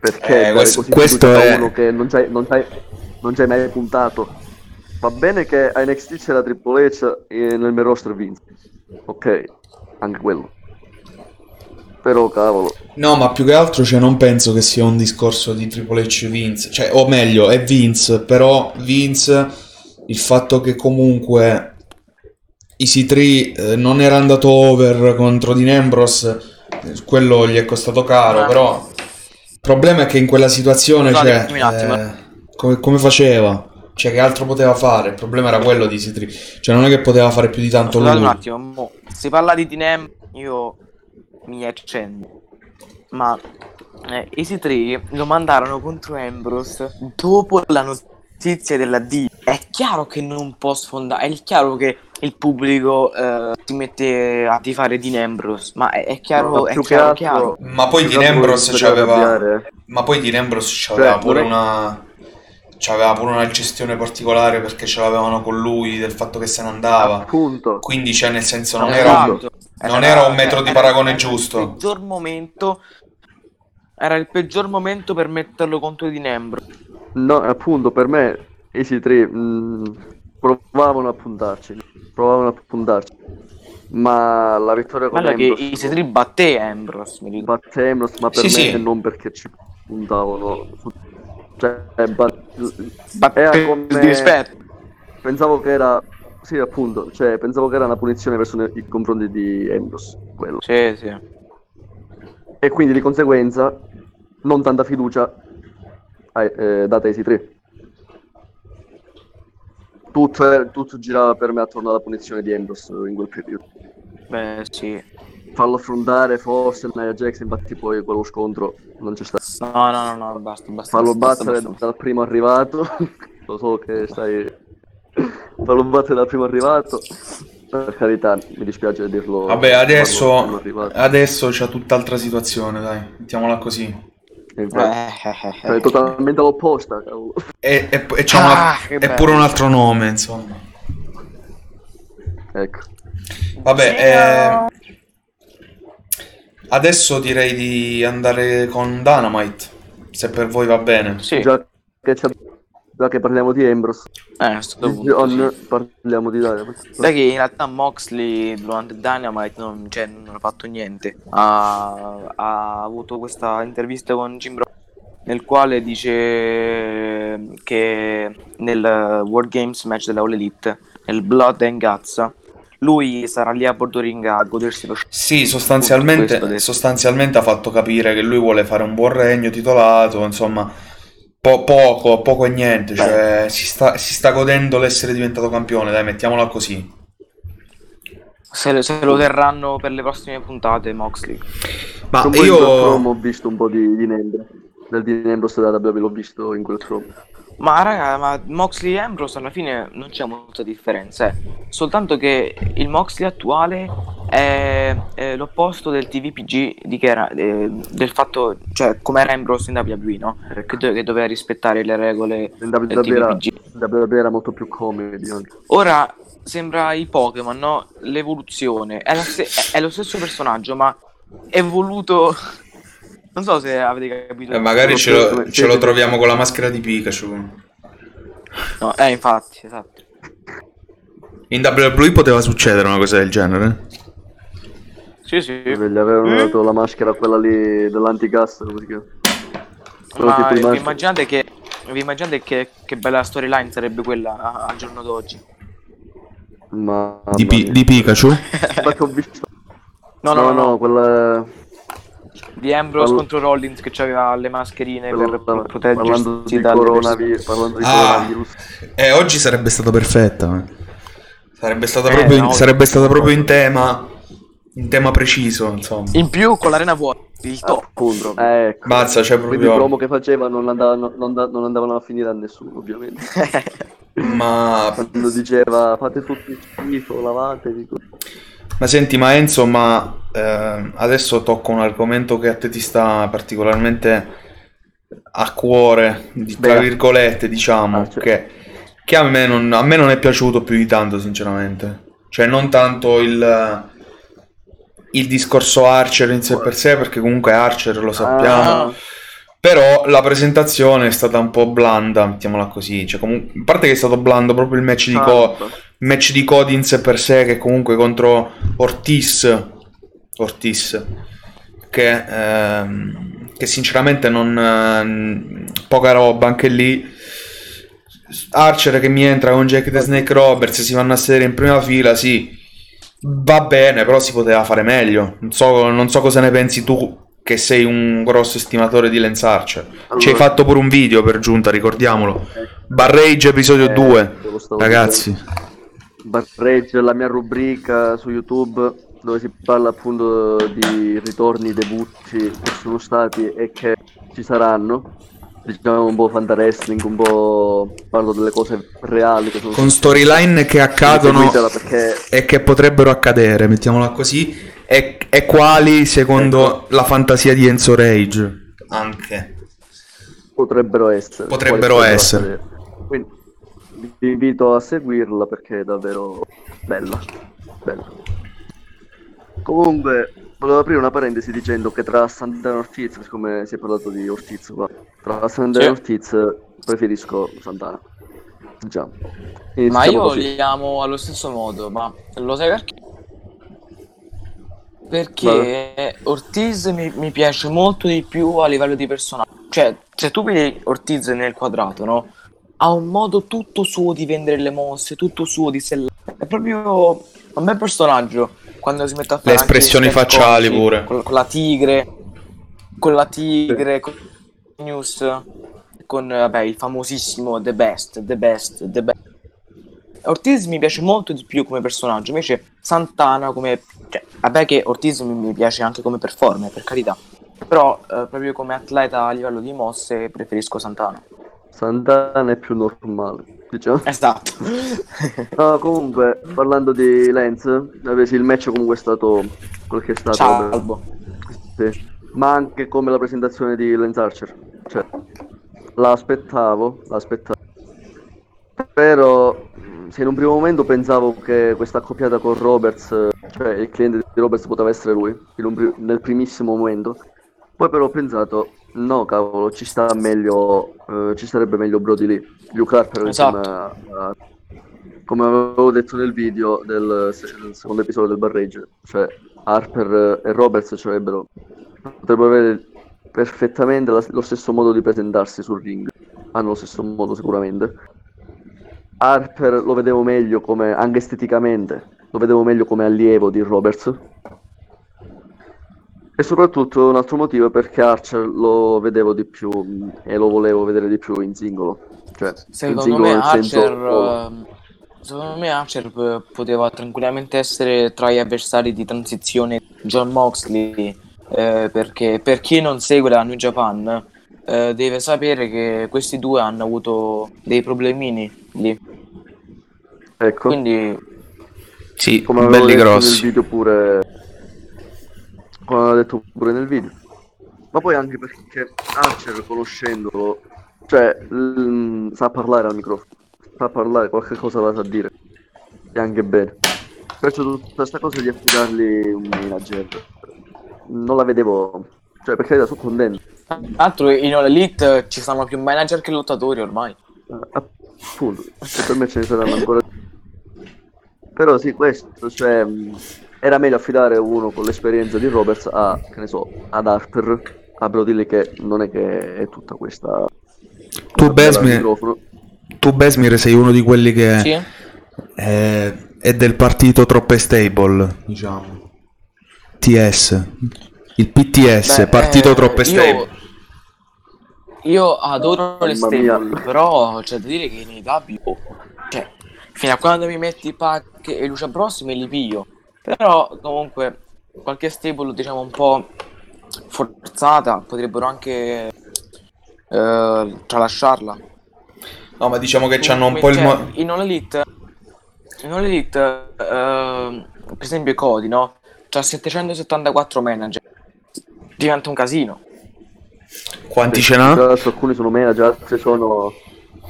Speaker 2: Perché
Speaker 1: Eh, questo- questo è-
Speaker 2: uno che non c'hai, non c'hai- non c'hai mai puntato? Va bene che a NXT c'è la Triple H e nel mio roster Vince. Ok, anche quello. Però cavolo.
Speaker 1: No, ma più che altro cioè, non penso che sia un discorso di Triple H Vince, cioè, o meglio, è Vince, però Vince, il fatto che comunque Easy 3 eh, non era andato over contro Dean Ambrose, quello gli è costato caro,
Speaker 3: Ah.
Speaker 1: però il problema è che in quella situazione,
Speaker 3: Scusate,
Speaker 1: cioè,
Speaker 3: un attimo.
Speaker 1: eh, come, come faceva? Cioè, che altro poteva fare? Il problema era quello di 3, cioè non è che poteva fare più di tanto
Speaker 3: Scusate
Speaker 1: lui.
Speaker 3: un attimo, mo, si parla di Dinem, io mi accendo. Ma eh, Easy 3 lo mandarono contro Ambrose dopo la notizia della D. È chiaro che non può sfondare, è chiaro che il pubblico eh, si mette a tifare Dean Ambrose, ma è, è chiaro,
Speaker 2: No,
Speaker 3: è chiaro, chiaro.
Speaker 1: Ma poi Dean Ambrose c'aveva... Ma poi Dean Ambrose c'aveva
Speaker 2: Cioè,
Speaker 1: pure
Speaker 2: è-
Speaker 1: una. C'aveva pure una gestione particolare perché ce l'avevano con lui del fatto che se ne andava.
Speaker 2: Appunto.
Speaker 1: Quindi, cioè, nel senso, non
Speaker 2: Esatto.
Speaker 1: era, non era un metro di
Speaker 3: era-
Speaker 1: paragone
Speaker 3: era
Speaker 1: giusto.
Speaker 3: Il peggior momento era il peggior momento per metterlo contro Dean Ambrose.
Speaker 2: No, appunto, per me Easy 3 mh, provavano a puntarci, provavano a puntarci. Ma la vittoria con
Speaker 3: Guarda che
Speaker 2: Ambrose
Speaker 3: i Cedri batté Ambrose, mi ricordo.
Speaker 2: batte Ambrose, ma per
Speaker 1: Sì,
Speaker 2: me
Speaker 1: sì.
Speaker 2: non perché ci puntavano. Cioè, bat-
Speaker 3: Batté
Speaker 2: era come-
Speaker 3: rispetto.
Speaker 2: pensavo che era sì, appunto, cioè pensavo che era una punizione verso ne- i confronti di Ambrose, quello.
Speaker 3: Sì, sì.
Speaker 2: E quindi di conseguenza non tanta fiducia eh, data ai Easy 3. Tutto, tutto girava per me attorno alla punizione di Ambrose in quel periodo.
Speaker 3: Beh, sì.
Speaker 2: Fallo affrontare forse Nia Jax, infatti poi quello scontro non c'è stato.
Speaker 3: No, no, no, no, basta, basta.
Speaker 2: Fallo
Speaker 3: basta,
Speaker 2: battere
Speaker 3: basta,
Speaker 2: dal primo arrivato. [laughs] Lo so che stai. Fallo battere dal primo arrivato. Per carità, mi dispiace dirlo.
Speaker 1: Vabbè, adesso, adesso c'è tutt'altra situazione, dai. Mettiamola così.
Speaker 2: Infatti,
Speaker 3: Eh, eh, eh, eh.
Speaker 2: è totalmente l'opposta.
Speaker 1: E, e, e una-
Speaker 3: Ah, bello.
Speaker 1: pure un altro nome, insomma.
Speaker 2: Ecco.
Speaker 1: Vabbè, eh, adesso direi di andare con Dynamite. Se per voi va bene.
Speaker 3: Sì,
Speaker 2: Già che, c'è- già che parliamo di Ambrose,
Speaker 3: eh,
Speaker 2: John,
Speaker 3: sì.
Speaker 2: parliamo di Dynamite.
Speaker 3: Sai che in realtà Moxley durante Dynamite non, cioè, non ha fatto niente. Ha, ha avuto questa intervista con Jim Brown nel quale dice che nel World Games match della All Elite, nel Blood and Guts, lui sarà lì a bordo ring a godersi lo show.
Speaker 1: Sì, sostanzialmente, sostanzialmente ha fatto capire che lui vuole fare un buon regno titolato, insomma, Po- poco, poco e niente. Cioè, si sta, si sta godendo l'essere diventato campione, dai, mettiamola così.
Speaker 3: Se, se lo terranno per le prossime puntate, Moxley.
Speaker 1: Ma
Speaker 2: quel
Speaker 1: io...
Speaker 2: ho visto un po' di, di Nembro. Del di Nembro della WWE l'ho visto in quel promo.
Speaker 3: Ma raga, ma Moxley e Ambrose alla fine non c'è molta differenza, eh. soltanto che il Moxley attuale è, è l'opposto del TVPG di che era, eh, del fatto, cioè come era Ambrose in WWE, no?
Speaker 2: Ecco.
Speaker 3: Che, do- che doveva rispettare le regole
Speaker 2: In
Speaker 3: del
Speaker 2: WWE era,
Speaker 3: TVPG.
Speaker 2: WWE era molto più comedy.
Speaker 3: Ora sembra i Pokémon, no? L'evoluzione, è, la ste- è- lo stesso personaggio, ma evoluto... [laughs] Non so se avete capito.
Speaker 1: Eh, magari ce lo, ce lo troviamo con la maschera di Pikachu.
Speaker 3: No, eh, infatti, esatto.
Speaker 1: In WWE poteva succedere una cosa del genere.
Speaker 3: Sì, sì.
Speaker 2: Gli avevano
Speaker 3: Mm.
Speaker 2: dato la maschera, quella lì dell'antigas? Quello
Speaker 3: Ma
Speaker 2: di
Speaker 3: vi immaginate che, vi immaginate che, che bella storyline sarebbe quella al giorno d'oggi?
Speaker 2: Ma...
Speaker 1: Di,
Speaker 2: mia.
Speaker 1: di Pikachu? [laughs]
Speaker 2: Infatti ho visto...
Speaker 3: No, no, no, no,
Speaker 2: quella...
Speaker 3: di Ambrose
Speaker 2: Parlo-
Speaker 3: contro Rollins che aveva le mascherine
Speaker 2: quella-
Speaker 3: per
Speaker 2: parlando
Speaker 3: proteggersi
Speaker 2: di
Speaker 3: dalle
Speaker 2: coronavirus, parlando di
Speaker 1: Ah,
Speaker 2: coronavirus.
Speaker 1: eh, oggi sarebbe stata perfetta. eh. Sarebbe stata,
Speaker 3: Eh,
Speaker 1: proprio in,
Speaker 3: no.
Speaker 1: sarebbe stata proprio in tema. In tema preciso, insomma.
Speaker 3: In più con l'arena vuota, il top.
Speaker 2: Appunto. Eh, ecco.
Speaker 1: Mazza, cioè
Speaker 2: Quindi i
Speaker 1: proprio.
Speaker 2: promo che facevano non andavano, non, da- non andavano a finire a nessuno, ovviamente. [laughs]
Speaker 1: Ma,
Speaker 2: Quando diceva fate tutti schifo, lavatevi.
Speaker 1: ma senti, ma Enzo, ma eh, adesso tocco un argomento che a te ti sta particolarmente a cuore, di- tra
Speaker 2: Beh.
Speaker 1: virgolette, diciamo,
Speaker 2: Ah, certo.
Speaker 1: che, che a, me non, a me non è piaciuto più di tanto, sinceramente. Cioè, non tanto il, il discorso Archer in sé per sé, perché comunque Archer lo sappiamo.
Speaker 2: Ah,
Speaker 1: Però la presentazione è stata un po' blanda, mettiamola così. Cioè, comunque, a parte che è stato blando proprio il match di, Co- match di Cody in sé per sé, che comunque contro Ortiz, Ortiz che, ehm, che sinceramente non... ehm, poca roba, anche lì. Archer che mi entra con Jack the Snake Roberts, si vanno a sedere in prima fila, sì. Va bene, però si poteva fare meglio. Non so, non so cosa ne pensi tu, che sei un grosso estimatore di Lance Archer. Ci hai
Speaker 2: Allora-
Speaker 1: fatto pure un video per giunta, ricordiamolo. Barrage episodio
Speaker 2: Eh,
Speaker 1: 2.
Speaker 2: te lo stavo
Speaker 1: Ragazzi,
Speaker 2: Barrage, la mia rubrica su YouTube dove si parla appunto di ritorni, debutti che sono stati e che ci saranno. Diciamo un po' fanta wrestling, un po' parlo delle cose reali che sono
Speaker 1: con storyline che accadono
Speaker 2: perché
Speaker 1: e che potrebbero accadere, mettiamola così. E, e quali, secondo
Speaker 2: Ecco.
Speaker 1: la fantasia di Enzo Rage, anche.
Speaker 2: potrebbero essere.
Speaker 1: Potrebbero essere.
Speaker 2: accadere. Quindi vi invito a seguirla perché è davvero bella. bella. Comunque, volevo aprire una parentesi dicendo che tra Santana e Ortiz, siccome si è parlato di Ortiz qua, tra Santana
Speaker 3: Sì.
Speaker 2: e Ortiz preferisco Santana. Diciamo.
Speaker 3: Ma io
Speaker 2: così.
Speaker 3: li amo allo stesso modo, ma lo sai perché? Perché Ortiz mi, mi piace molto di più a livello di personaggio. Cioè, se tu vedi Ortiz nel quadrato, no? Ha un modo tutto suo di vendere le mosse, tutto suo di sellare. È proprio un bel personaggio. Quando si mette a fare
Speaker 1: Le espressioni facciali
Speaker 3: comici,
Speaker 1: pure.
Speaker 3: Con, con la tigre, con la tigre, con News, con vabbè, il famosissimo The Best, The Best, The Best. Ortiz mi piace molto di più come personaggio, invece Santana come... Cioè, vabbè che Ortiz mi, mi piace anche come performer, per carità. Però eh, proprio come atleta a livello di mosse preferisco Santana.
Speaker 2: Santana è più normale, diciamo.
Speaker 3: Esatto.
Speaker 2: No, [laughs] comunque, parlando di avessi il match comunque è stato quel che è stato.
Speaker 3: Salvo.
Speaker 2: Sì. Ma anche come la presentazione di Lance Archer. Cioè, l'aspettavo, l'aspettavo. Però, se in un primo momento pensavo che questa accoppiata con Roberts, cioè il cliente di Roberts poteva essere lui, in un pri- nel primissimo momento. Poi però ho pensato, no cavolo, ci sta meglio, eh, ci sarebbe meglio Brody Lee. Luke Harper
Speaker 3: Esatto.
Speaker 2: insieme a- a- come avevo detto nel video del, del secondo episodio del Barrage, cioè Harper e Roberts sarebbero potrebbero avere perfettamente la- lo stesso modo di presentarsi sul ring. Hanno lo stesso modo sicuramente. Harper lo vedevo meglio come, anche esteticamente, lo vedevo meglio come allievo di Roberts. E soprattutto un altro motivo è perché Archer lo vedevo di più mh, e lo volevo vedere di più in singolo. Cioè, in
Speaker 3: Secondo
Speaker 2: singolo
Speaker 3: me
Speaker 2: senso...
Speaker 3: Archer,
Speaker 2: oh,
Speaker 3: ehm, secondo me Archer p- poteva tranquillamente essere tra gli avversari di transizione John Moxley, eh, perché per chi non segue la New Japan eh, deve sapere che questi due hanno avuto dei problemini lì,
Speaker 2: ecco,
Speaker 3: quindi
Speaker 1: Sì,
Speaker 2: come
Speaker 1: belli
Speaker 2: detto nel
Speaker 1: grossi.
Speaker 2: video pure... Come avevo detto pure nel video. Ma poi anche perché Archer, conoscendolo, cioè, l- sa parlare al microfono, sa parlare, qualche cosa la sa dire. E anche bene. Perciò tutta questa cosa di affidargli un manager, non la vedevo... Cioè, per carità, sono contento.
Speaker 3: tra l'altro in All Elite ci sono più manager che lottatori ormai.
Speaker 2: Eh, Appunto, per me ce ne saranno ancora. Però sì, questo, cioè, era meglio affidare uno con l'esperienza di Roberts a, che ne so, ad Harper, a Brodilli che non è che è tutta questa...
Speaker 1: Tu,
Speaker 2: questa bella al
Speaker 1: Besmi,
Speaker 2: microfono.
Speaker 1: tu Besmir sei uno di quelli che
Speaker 3: Sì?
Speaker 1: è, è del partito troppe stable, diciamo. TS. Il PTS,
Speaker 3: Beh,
Speaker 1: partito
Speaker 3: eh,
Speaker 1: troppe
Speaker 3: io-
Speaker 1: stable.
Speaker 3: Io adoro le
Speaker 2: Mamma mia.
Speaker 3: stable, però c'è da dire che in AW, cioè, fino a quando mi metti Pac e Lucia Bros me li piglio. Però comunque qualche stable diciamo un po' forzata potrebbero anche eh, tralasciarla.
Speaker 1: No, ma diciamo che c'hanno un po' il...
Speaker 3: cioè,
Speaker 1: mo-
Speaker 3: in All Elite, in All Elite ehm, per esempio Cody, no? C'ha 774 manager. Diventa un casino.
Speaker 1: Quanti ce n'ha?
Speaker 2: tra l'altro alcuni sono manager, altri sono...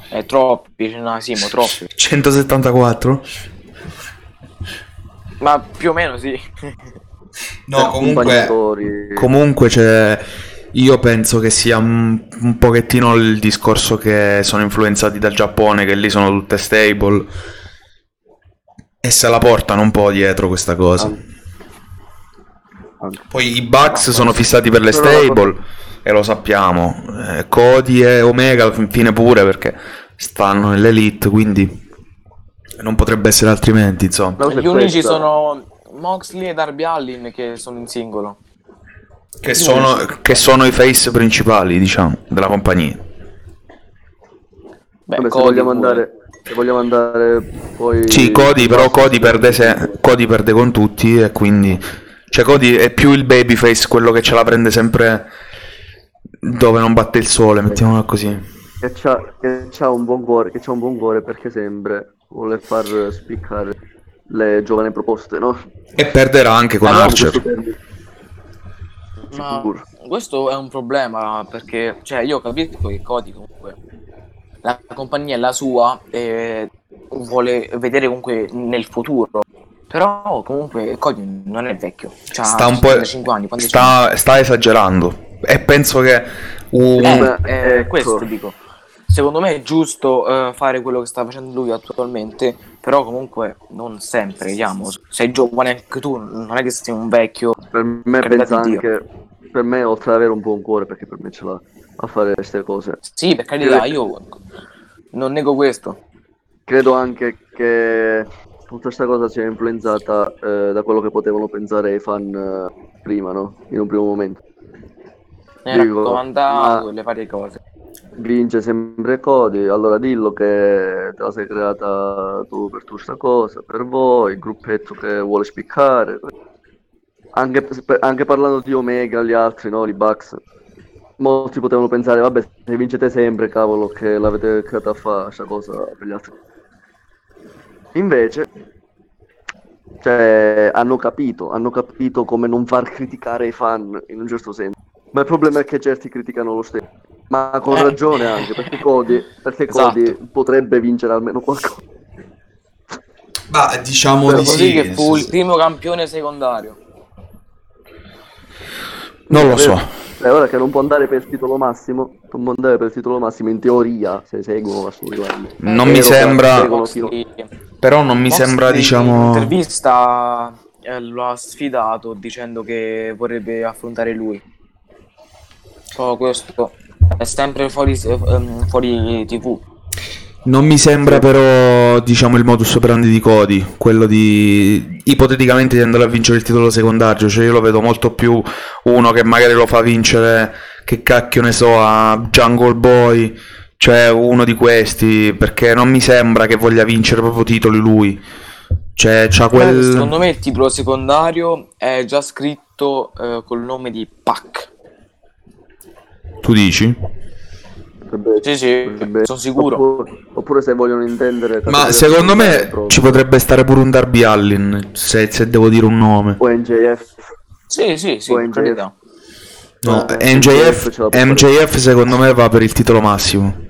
Speaker 3: È troppi, ce n'ha Simo, troppi. [laughs]
Speaker 1: 174?
Speaker 3: Ma più o meno sì.
Speaker 1: No, comunque... Comunque c'è... Io penso che sia un, un pochettino il discorso che sono influenzati dal Giappone, che lì sono tutte stable. E se la portano un po' dietro questa cosa.
Speaker 2: Anche.
Speaker 1: Poi i Bucks sono fissati per le stable e lo sappiamo. Eh, Cody e Omega alla fine pure perché stanno nell'elite, quindi non potrebbe essere altrimenti, insomma.
Speaker 3: Gli unici
Speaker 2: questa.
Speaker 3: sono Moxley e Darby Allin che sono in singolo.
Speaker 1: Che sono, che sono i face principali, diciamo, della compagnia.
Speaker 3: Beh,
Speaker 2: Vabbè, se vogliamo
Speaker 3: pure.
Speaker 2: andare... Se vogliamo andare poi...
Speaker 1: Sì, Cody, però Cody perde, se- Cody perde con tutti e quindi... Cioè Cody è più il babyface, quello che ce la prende sempre dove non batte il sole, mettiamola così.
Speaker 2: Che c'ha, che c'ha un buon cuore, che c'ha un buon cuore perché sempre vuole far spiccare le giovani proposte, no?
Speaker 1: E perderà anche con
Speaker 3: Allora,
Speaker 1: Archer.
Speaker 2: Questo.
Speaker 3: Ma questo è un problema perché, cioè, io capisco che Cody comunque la compagnia è la sua e vuole vedere comunque nel futuro. Però comunque Cody non è vecchio. C'ha
Speaker 1: Sta un po'...
Speaker 3: 55 anni.
Speaker 1: Sta, sta esagerando. E penso che... un-
Speaker 3: Eh,
Speaker 2: Beh,
Speaker 3: eh,
Speaker 2: ecco.
Speaker 3: questo dico. Secondo me è giusto eh, fare quello che sta facendo lui attualmente, però comunque non sempre, vediamo. Sei giovane anche tu, non è che sei un vecchio.
Speaker 2: Per me pensa anche... Per me, oltre ad avere un buon cuore, perché per me ce l'ha a fare queste cose,
Speaker 3: Sì, per carità, io non nego questo.
Speaker 2: credo anche che tutta questa cosa sia influenzata eh, da quello che potevano pensare i fan eh, prima, no? In un primo momento.
Speaker 3: Ne
Speaker 2: Dico,
Speaker 3: raccomandato
Speaker 2: ma-
Speaker 3: le varie cose.
Speaker 2: Vince sempre Cody, allora dillo che te la sei creata tu per tu sta cosa, per voi, il gruppetto che vuole spiccare. Anche, anche parlando di Omega, gli altri, no? I Bucks. Molti potevano pensare, vabbè, se vincete sempre, cavolo, che l'avete creata a fare sta cosa per gli altri. Invece, cioè, hanno capito, hanno capito come non far criticare i fan, in un certo senso. Ma il problema è che certi criticano lo stesso. Ma con
Speaker 3: Eh.
Speaker 2: ragione anche, perché Cody, perché
Speaker 3: Esatto.
Speaker 2: Cody potrebbe vincere almeno qualcosa.
Speaker 1: Ma diciamo
Speaker 2: Però
Speaker 1: di
Speaker 3: Così
Speaker 1: sì.
Speaker 3: che fu il primo campione secondario.
Speaker 1: Non lo so.
Speaker 2: Eh, ora che non può andare per il titolo massimo, non può andare per il titolo massimo in teoria, se seguono la storyline.
Speaker 1: Non
Speaker 2: È
Speaker 1: mi
Speaker 2: che
Speaker 1: sembra... Però non mi
Speaker 3: Moxley
Speaker 1: sembra, diciamo...
Speaker 3: intervista eh, lo ha sfidato dicendo che vorrebbe affrontare lui. Però questo è sempre fuori, ehm, fuori TV.
Speaker 1: Non mi sembra però, diciamo, il modus operandi di Cody, quello di ipoteticamente di andare a vincere il titolo secondario, cioè io lo vedo molto più uno che magari lo fa vincere, che cacchio ne so, a Jungle Boy, cioè uno di questi, perché non mi sembra che voglia vincere proprio titoli lui. Cioè, c'ha quel...
Speaker 3: Eh, secondo me il titolo secondario è già scritto eh, col nome di Pac.
Speaker 1: Tu dici?
Speaker 2: Potrebbe-
Speaker 3: Sì, sì,
Speaker 2: potrebbe-
Speaker 3: sono sicuro.
Speaker 2: Oppure, oppure se vogliono intendere...
Speaker 1: Ma secondo me ci potrebbe stare pure un Darby Allin, se, se devo dire un nome.
Speaker 2: O NJF.
Speaker 3: Sì, sì, sì,
Speaker 2: O NJF.
Speaker 1: No,
Speaker 2: Eh,
Speaker 1: MJF. MJF secondo me va per il titolo massimo.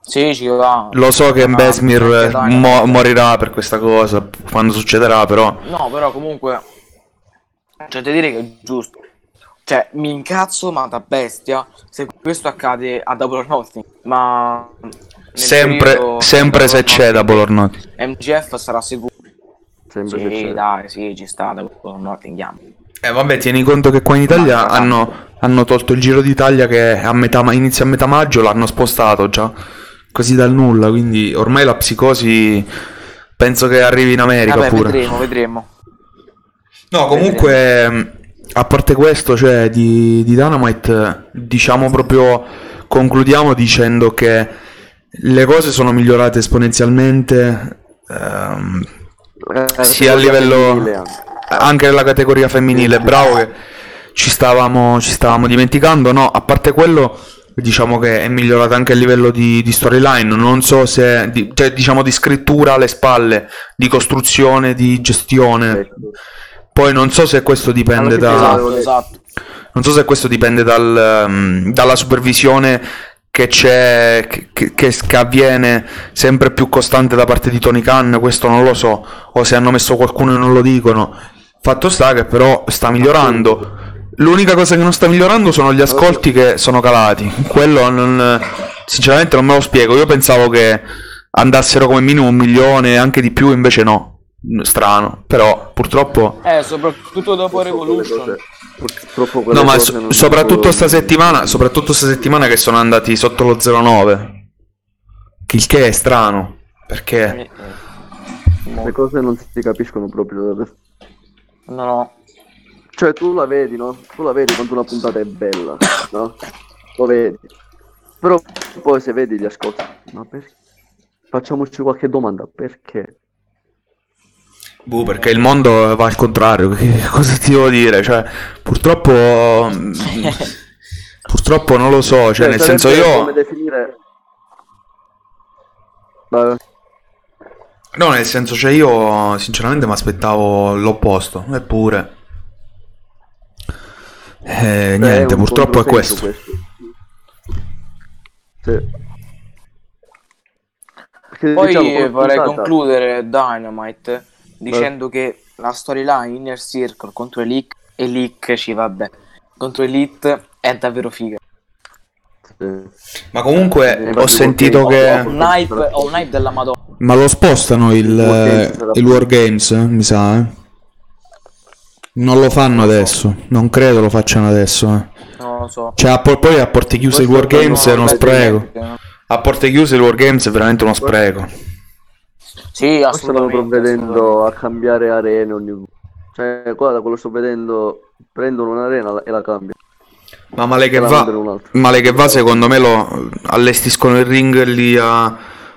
Speaker 3: Sì, ci va.
Speaker 1: Lo so che
Speaker 3: Ah,
Speaker 1: Besmir mo- morirà per questa cosa, quando succederà però.
Speaker 3: No, però comunque c'è da dire che è giusto. Cioè, mi incazzo, ma da bestia, se questo accade a Double or Nothing. Ma
Speaker 1: Sempre,
Speaker 3: periodo
Speaker 1: sempre se
Speaker 3: Double
Speaker 1: c'è
Speaker 3: Nothing,
Speaker 1: or Nothing.
Speaker 3: MGF sarà sicuro.
Speaker 2: Sempre se
Speaker 3: Sì,
Speaker 2: c'è.
Speaker 3: dai, sì, ci sta Double or Nothing, andiamo.
Speaker 1: Eh vabbè, tieni conto che qua in Italia
Speaker 3: Ma-
Speaker 1: hanno, hanno tolto il Giro d'Italia che a metà, ma- inizia a metà maggio, l'hanno spostato già, così dal nulla, quindi ormai la psicosi penso che arrivi in America
Speaker 3: Vabbè,
Speaker 1: pure.
Speaker 3: vedremo, vedremo.
Speaker 1: No, comunque, mh, a parte questo, cioè, di, di Dynamite, diciamo proprio, concludiamo dicendo che le cose sono migliorate esponenzialmente, ehm,
Speaker 2: Eh,
Speaker 1: sia a livello
Speaker 2: anche.
Speaker 1: nella categoria femminile. Bravo che ci stavamo, ci stavamo dimenticando. No, a parte quello, diciamo che è migliorata anche a livello di, di storyline. Non so se, di, cioè, diciamo, di scrittura alle spalle, di costruzione, di gestione.
Speaker 2: Ecco.
Speaker 1: Poi non so se questo dipende da.
Speaker 3: Esatto, esatto.
Speaker 1: Non so se questo dipende dal, um, dalla supervisione che c'è, che, che- che avviene sempre più costante da parte di Tony Khan, questo non lo so, o se hanno messo qualcuno e non lo dicono. Fatto sta che però sta migliorando. L'unica cosa che non sta migliorando sono gli ascolti che sono calati. Quello non, sinceramente non me lo spiego. Io pensavo che andassero come minimo un milione, anche di più, invece no. Strano, però purtroppo
Speaker 3: Eh, soprattutto dopo Revolution.
Speaker 2: cose- Purtroppo
Speaker 1: No, ma so- soprattutto sta settimana, soprattutto sta settimana che sono andati sotto lo 0,9. Il che è strano, perché
Speaker 3: Eh, eh.
Speaker 2: Le cose non si capiscono proprio.
Speaker 3: No, no.
Speaker 2: Cioè, tu la vedi, no? Tu la vedi quando una puntata è bella, no? Lo vedi. Però poi se vedi gli ascolti, ma perché? Facciamoci qualche domanda, perché?
Speaker 1: Boh, perché il mondo va al contrario, che [laughs] cosa ti devo dire? Cioè, purtroppo [laughs] purtroppo non lo so, cioè nel senso io
Speaker 2: Come definire...
Speaker 1: No, nel senso cioè io sinceramente mi aspettavo l'opposto, eppure eh, niente, purtroppo è
Speaker 2: controsenso
Speaker 1: questo.
Speaker 2: Sì. Perché,
Speaker 3: Poi
Speaker 2: diciamo,
Speaker 3: vorrei
Speaker 2: puntata-
Speaker 3: concludere Dynamite dicendo che la storyline Inner Circle contro Elite, Elite ci va bene. Contro Elite è davvero figa.
Speaker 2: Sì.
Speaker 1: Ma comunque ho sentito che
Speaker 3: Ho un hype, ho un hype della Madonna.
Speaker 1: Ma lo spostano il,
Speaker 2: Il Wargames sarà
Speaker 1: il Wargames, eh, mi sa, eh. Non lo fanno adesso, non credo lo facciano adesso. eh.
Speaker 3: Non lo so.
Speaker 1: Cioè, a po- poi a porte chiuse il
Speaker 2: Questo
Speaker 1: Wargames è
Speaker 2: no,
Speaker 1: uno spreco. A porte chiuse il Wargames è veramente uno spreco.
Speaker 3: Sì,
Speaker 2: Qua stanno
Speaker 3: assolutamente.
Speaker 2: provvedendo a cambiare arene ogni... Cioè, qua da quello sto vedendo, prendono un'arena e la cambiano.
Speaker 1: Ma male che va, male che va, secondo me lo allestiscono il ring lì a-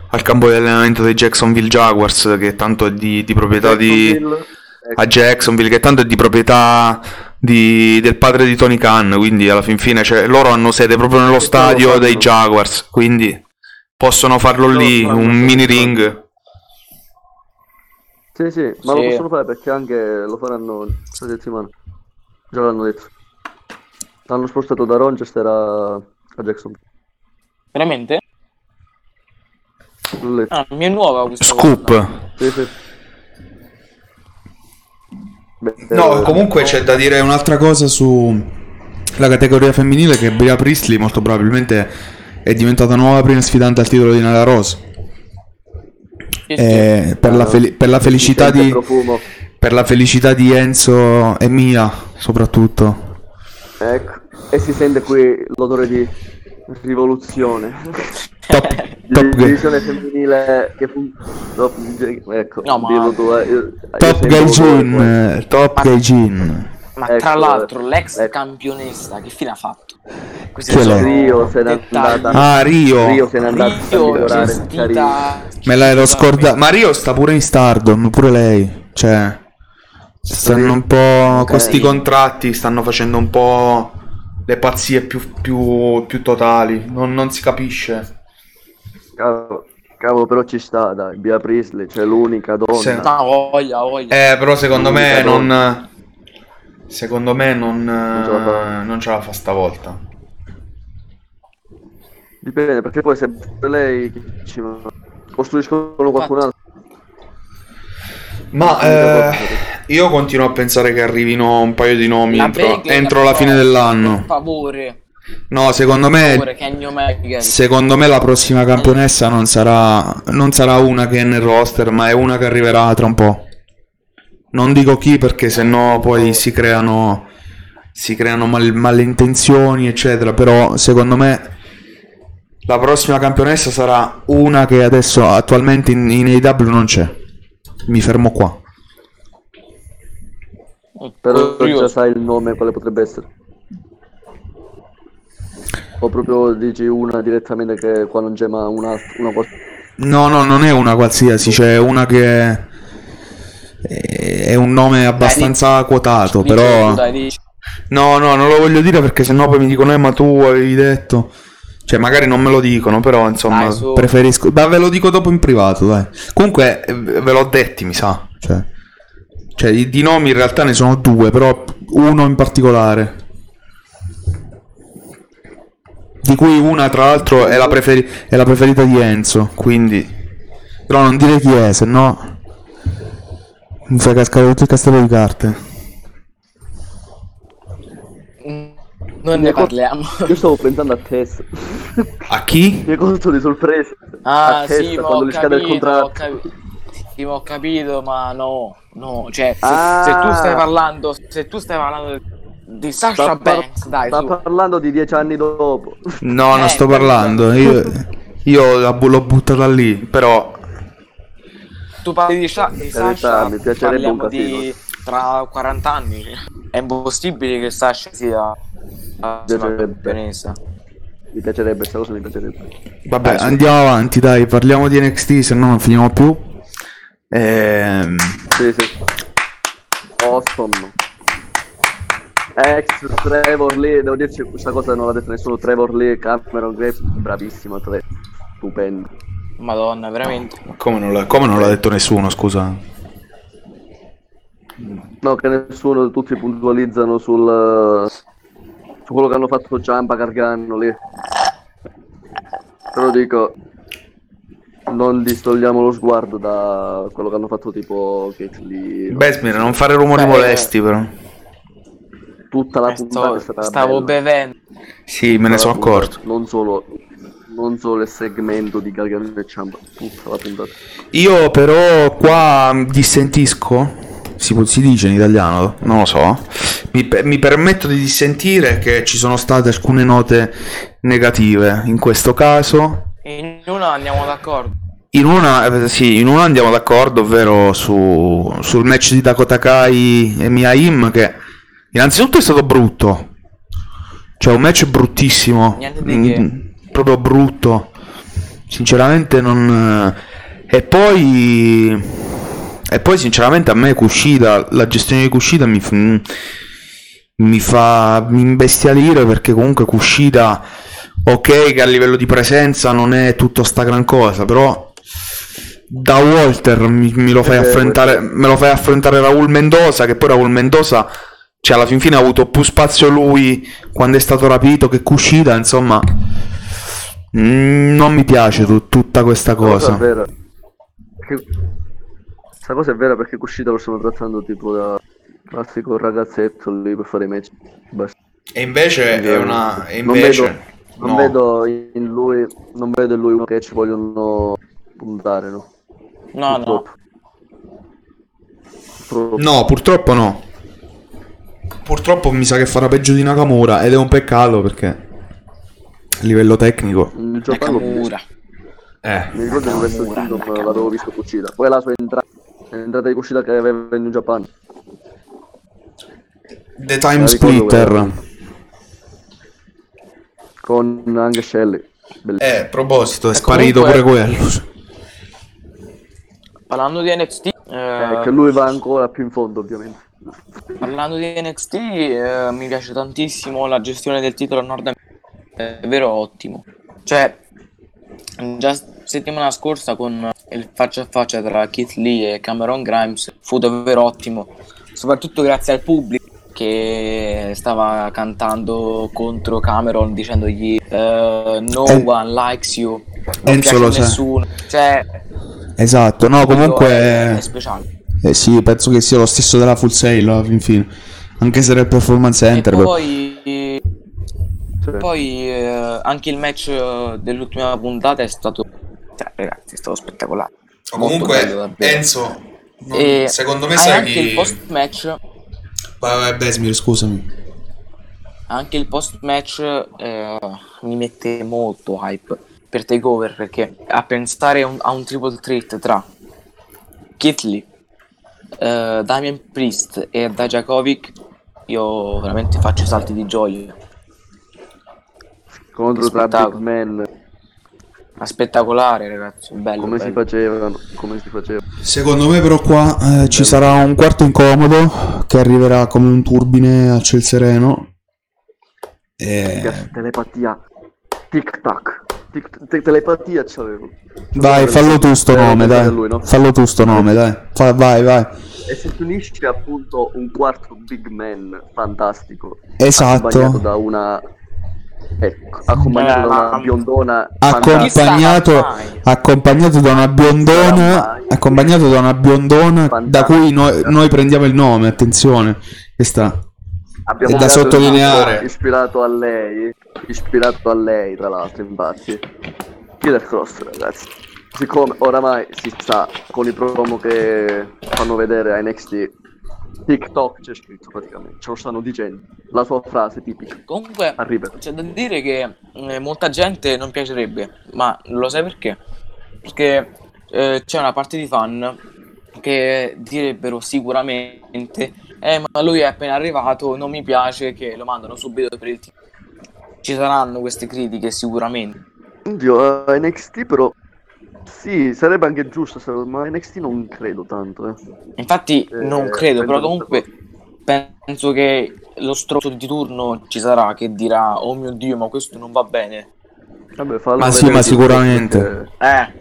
Speaker 1: al campo di allenamento dei Jacksonville Jaguars, che tanto è di, di proprietà di...
Speaker 2: Jacksonville, ecco,
Speaker 1: a Jacksonville, che tanto è di proprietà di- del padre di Tony Khan, quindi alla fin fine cioè, loro hanno sede proprio nello stadio dei Jaguars, quindi possono farlo lì, un mini
Speaker 2: fatto.
Speaker 1: ring.
Speaker 2: Sì, sì, ma
Speaker 3: Sì.
Speaker 2: lo possono fare perché anche lo faranno questa settimana. Già l'hanno detto. L'hanno spostato da Rochester a, a Jacksonville.
Speaker 3: Veramente?
Speaker 2: L'ho letto.
Speaker 3: Ah, mi è nuova questa
Speaker 1: Scoop.
Speaker 3: cosa.
Speaker 2: Sì, sì. Beh,
Speaker 1: No,
Speaker 2: eh,
Speaker 1: comunque c'è da dire un'altra cosa su la categoria femminile che Bria Priestley molto probabilmente è diventata nuova prima sfidante al titolo di Nala Rose. Eh, per, la fel- per la felicità di
Speaker 2: profumo.
Speaker 1: per la felicità di Enzo e Mia soprattutto.
Speaker 2: Ecco. E si sente qui l'odore di rivoluzione.
Speaker 1: Top, [laughs] top,
Speaker 2: divisione femminile che fu... top- ecco,
Speaker 3: No, ma-
Speaker 2: tu, eh, io-
Speaker 1: top
Speaker 2: sento
Speaker 1: gaijin,
Speaker 2: voi,
Speaker 1: eh, top gaijin.
Speaker 3: Ma
Speaker 2: Ecco,
Speaker 3: tra l'altro l'ex
Speaker 2: ecco.
Speaker 3: campionessa che fine ha fatto? Questi
Speaker 1: Chi è?
Speaker 2: Rio se n'è andata.
Speaker 1: Ah, Rio.
Speaker 2: Rio se n'è andata a
Speaker 3: Rio
Speaker 2: migliorare,
Speaker 3: gestita
Speaker 2: carino.
Speaker 1: Me l'ero scordato. Ma Rio sta pure in Stardom, pure lei. Cioè, stanno un po'. Con sti contratti stanno facendo un po'. Le pazzie più, più, più totali. Non, non si capisce.
Speaker 2: Cavolo, cavolo, però ci sta, dai, Bia Priestley, c'è l'unica donna.
Speaker 1: Sì.
Speaker 3: No, voglia, voglia.
Speaker 1: Eh, però secondo me
Speaker 2: L'unica
Speaker 1: non. Secondo me non.
Speaker 2: ce la fa.
Speaker 1: eh, Non ce la fa stavolta.
Speaker 2: Dipende, perché poi se lei ci costruiscono qualcun altro.
Speaker 1: Ma eh, io continuo a pensare che arrivino un paio di nomi
Speaker 3: La
Speaker 1: entro, entro la fine
Speaker 3: per
Speaker 1: dell'anno.
Speaker 3: favore,
Speaker 1: No, secondo
Speaker 3: per
Speaker 1: me
Speaker 3: favore.
Speaker 1: Secondo me la prossima campionessa non sarà, non sarà una che è nel roster, ma è una che arriverà tra un po'. Non dico chi perché sennò poi si creano, si creano mal- malintenzioni, eccetera. Però secondo me la prossima campionessa sarà una che adesso attualmente in, in AEW non c'è. Mi fermo qua.
Speaker 2: Però
Speaker 3: Curioso.
Speaker 2: già sai il nome quale potrebbe essere. O proprio dici una direttamente che qua non c'è ma una, una
Speaker 1: No, no, non è una qualsiasi, c'è una che è, un nome abbastanza quotato,
Speaker 3: Dici
Speaker 1: però...
Speaker 3: dai.
Speaker 1: No, no, non lo voglio dire perché sennò poi mi dicono, eh, ma tu avevi detto. Cioè, magari non me lo dicono, però insomma,
Speaker 3: Dai, su.
Speaker 1: preferisco. Ma ve lo dico dopo in privato, dai. Comunque, eh, ve l'ho detti, mi sa. Cioè, cioè di, di nomi in realtà ne sono due, però uno in particolare. Di cui una, tra l'altro, è la, preferi- è la preferita di Enzo. Quindi, però non dire chi è, se no. Mi fai cascare tutto il castello di carte.
Speaker 3: Mm, Non ne parliamo.
Speaker 2: Io stavo pensando a Tess.
Speaker 1: A chi?
Speaker 2: Mi hai colto di sorpresa.
Speaker 3: Ah,
Speaker 2: a Tess
Speaker 3: sì, ma
Speaker 2: quando gli scade il contratto.
Speaker 3: capito. Sì, ma ho capito, ma no, no, cioè, se,
Speaker 2: Ah.
Speaker 3: se tu stai parlando, se tu stai parlando di Sasha
Speaker 2: Sta, par-
Speaker 3: Banks, dai,
Speaker 2: sta
Speaker 3: su.
Speaker 2: parlando di dieci anni dopo.
Speaker 1: No, non
Speaker 3: Eh,
Speaker 1: sto
Speaker 3: quello-
Speaker 1: parlando. Io, io l'ho buttata lì. Però,
Speaker 3: Tu parli di, Sha- di
Speaker 2: realtà
Speaker 3: Sasha,
Speaker 2: mi piacerebbe un
Speaker 3: di tra 40 anni. È impossibile che Sasha sia
Speaker 2: Piacerebbe.
Speaker 3: campionessa.
Speaker 2: Mi piacerebbe, questa cosa mi piacerebbe.
Speaker 1: vabbè,
Speaker 3: Dai,
Speaker 1: andiamo avanti. Dai, parliamo di NXT, se no non finiamo più. Ehm,
Speaker 2: Sì, sì. Awesome. Ex Trevor Lee, devo dirci questa cosa non l'ha detto nessuno. Trevor Lee, Cameron Graves, bravissimo atleta. Stupendo.
Speaker 3: Madonna, veramente.
Speaker 1: come, non l'ha, come non l'ha detto nessuno, scusa?
Speaker 2: No, che nessuno, tutti puntualizzano sul, su quello che hanno fatto Ciampa, Gargano lì. Però dico, non distogliamo lo sguardo da quello che hanno fatto tipo Kate Lee.
Speaker 1: Besmir, non fare rumori
Speaker 3: Beh,
Speaker 1: molesti, però.
Speaker 2: Tutta la
Speaker 3: Eh,
Speaker 2: puntata
Speaker 3: sto-
Speaker 2: è stata
Speaker 3: stavo
Speaker 2: bella.
Speaker 3: bevendo.
Speaker 1: Sì, me ne sono accorto.
Speaker 2: Non solo, non solo il segmento di Gargano e Ciampa, tutta la puntata.
Speaker 1: Io però qua dissentisco. Si, si dice in italiano? Non lo so. Mi, mi permetto di dissentire che ci sono state alcune note negative. In questo caso,
Speaker 3: In una andiamo d'accordo.
Speaker 1: In una, eh, sì, in una andiamo d'accordo, ovvero su, sul match di Dakota Kai e Mia Im, che innanzitutto è stato brutto. Cioè, un match bruttissimo.
Speaker 3: Niente di che.
Speaker 1: Proprio brutto. Sinceramente non... eh, E poi... E poi sinceramente a me Kushida, la gestione di Kushida mi, mi fa imbestialire perché comunque Kushida, ok che a livello di presenza non è tutto sta gran cosa, però da Walter mi, mi lo fai
Speaker 2: Eh,
Speaker 1: affrontare, me lo fai affrontare Raul Mendoza, che poi Raul Mendoza, cioè alla fin fine ha avuto più spazio lui quando è stato rapito che Kushida, insomma, mm, non mi piace tu- tutta questa
Speaker 2: Questa
Speaker 1: cosa.
Speaker 2: è vera. Che... Questa cosa è vera perché Kushida lo stanno trattando tipo da classico ragazzetto lì per fare i match. Basta.
Speaker 1: E invece è una... e
Speaker 2: Non
Speaker 1: invece...
Speaker 2: vedo, non
Speaker 1: no.
Speaker 2: vedo in lui, non vedo in lui uno che ci vogliono puntare, no?
Speaker 3: No, no.
Speaker 2: Purtroppo. Purtroppo.
Speaker 1: No, purtroppo no. Purtroppo mi sa che farà peggio di Nakamura ed è un peccato perché a livello tecnico
Speaker 2: Il Giappone
Speaker 3: Nakamura.
Speaker 1: Eh.
Speaker 2: Mi ricordo che questo
Speaker 3: Nakamura.
Speaker 2: l'avevo visto uscita. Poi la sua entrata, l'entrata di uscita che aveva in Japan.
Speaker 1: The Time Splitter.
Speaker 2: Con anche Shelly. Bellissimo.
Speaker 1: Eh, a proposito, è sparito
Speaker 3: comunque-
Speaker 1: pure quello.
Speaker 3: Parlando di NXT, eh,
Speaker 2: Eh, che lui va ancora più in fondo, ovviamente.
Speaker 3: parlando di NXT, eh, mi piace tantissimo la gestione del titolo a Nord America. È vero ottimo. Cioè, già settimana scorsa con il faccia a faccia tra Keith Lee e Cameron Grimes fu davvero ottimo, soprattutto grazie al pubblico che stava cantando contro Cameron dicendogli eh, no
Speaker 1: Eh,
Speaker 3: one likes you, non piace
Speaker 1: lo
Speaker 3: nessuno. Cioè,
Speaker 1: Esatto, no,
Speaker 3: quello è, è
Speaker 1: comunque...
Speaker 3: speciale.
Speaker 1: Eh sì, penso che sia lo stesso della Full Sail alla fin fine. Anche se era il Performance Center.
Speaker 3: E poi, Poi eh, anche il match eh, dell'ultima puntata è stato, cioè, ragazzi, è stato spettacolare. Molto bello, davvero.
Speaker 1: Enzo, non-
Speaker 3: E
Speaker 1: secondo me sai
Speaker 3: anche
Speaker 1: chi...
Speaker 3: il post match,
Speaker 1: Vai, vai, Besmir, scusami.
Speaker 3: anche il post match eh, mi mette molto hype per takeover perché a pensare a un, a un triple threat tra Keith Lee, eh, Damian Priest e Dajakovic, io veramente faccio salti di gioia.
Speaker 2: Contro tra. Big Man,
Speaker 3: Ma spettacolare, ragazzi, bello.
Speaker 2: come si
Speaker 3: bello.
Speaker 2: facevano, come si faceva.
Speaker 1: Secondo me però qua eh, ci sarà un quarto incomodo che arriverà come un turbine a ciel sereno. E...
Speaker 2: Telepatia. Tic tac. Tic- te- telepatia c'avevo.
Speaker 1: Vai, fallo tu sto nome, dai.
Speaker 2: lui, no?
Speaker 1: Fallo tu sto nome, dai. Fa- vai, vai.
Speaker 2: E si unisce appunto un quarto big man fantastico.
Speaker 1: Esatto.
Speaker 2: Da una. Ecco, accompagnato
Speaker 3: Eh,
Speaker 2: da una
Speaker 3: ma-
Speaker 2: biondona.
Speaker 1: accompagnato, accompagnato da una biondona accompagnato da una biondona da cui noi, noi prendiamo il nome attenzione questa
Speaker 2: Abbiamo
Speaker 1: È da sottolineare.
Speaker 2: Ispirato a lei. Ispirato a lei, tra l'altro, infatti. Killer Cross, ragazzi. Siccome oramai si sa con i promo che fanno vedere a NXT, TikTok c'è scritto praticamente. Ce lo stanno dicendo. La sua frase tipica.
Speaker 3: Comunque,
Speaker 2: Arriva.
Speaker 3: c'è da dire che eh, molta gente non piacerebbe, ma lo sai perché? Perché eh, c'è una parte di fan che direbbero sicuramente eh ma lui è appena arrivato, non mi piace che lo mandano subito per il team. Ci saranno queste critiche sicuramente.
Speaker 2: Oddio, a NXT però... Sì, sarebbe anche giusto, ma NXT non credo tanto, eh.
Speaker 3: Infatti
Speaker 2: Eh,
Speaker 3: non credo, però comunque penso che lo stronzo di turno ci sarà che dirà oh mio dio ma questo non va bene.
Speaker 2: Vabbè, fallo
Speaker 1: Ma sì, ma sicuramente.
Speaker 2: Perché,
Speaker 3: Eh,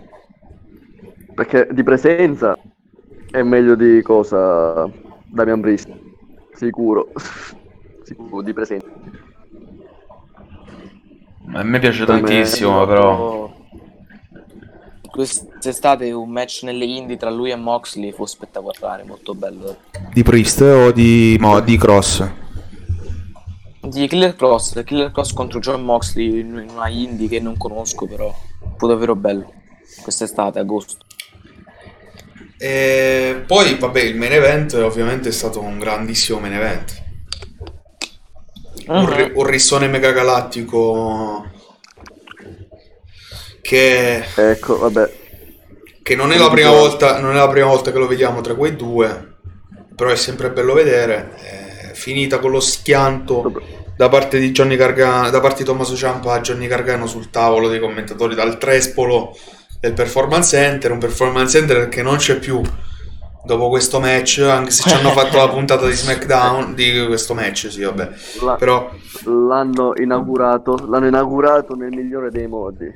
Speaker 2: perché di presenza è meglio di cosa Damian Priest. Sicuro. [laughs] Sicuro, di presenza.
Speaker 1: a me piace
Speaker 2: Per me-
Speaker 1: tantissimo però
Speaker 3: quest'estate un match nelle indie tra lui e Moxley fu spettacolare, molto bello.
Speaker 1: di Priest o di, mo, di Cross
Speaker 3: Di Killer Cross, Killer Cross contro John Moxley in una indie che non conosco però, fu davvero bello. Quest'estate, agosto.
Speaker 1: e poi vabbè il main event ovviamente è stato un grandissimo main event un, ri- un rissone mega galattico che
Speaker 2: Ecco, vabbè.
Speaker 1: che non è la prima volta non è la prima volta che lo vediamo tra quei due però è sempre bello vedere è finita con lo schianto da parte di Johnny Gargano da parte di Tommaso Ciampa a Johnny Gargano sul tavolo dei commentatori dal trespolo del performance center un performance center che non c'è più dopo questo match anche se ci hanno fatto la [laughs] puntata di SmackDown di questo match sì vabbè
Speaker 2: La-
Speaker 1: però
Speaker 2: L'hanno inaugurato, l'hanno inaugurato nel migliore dei modi.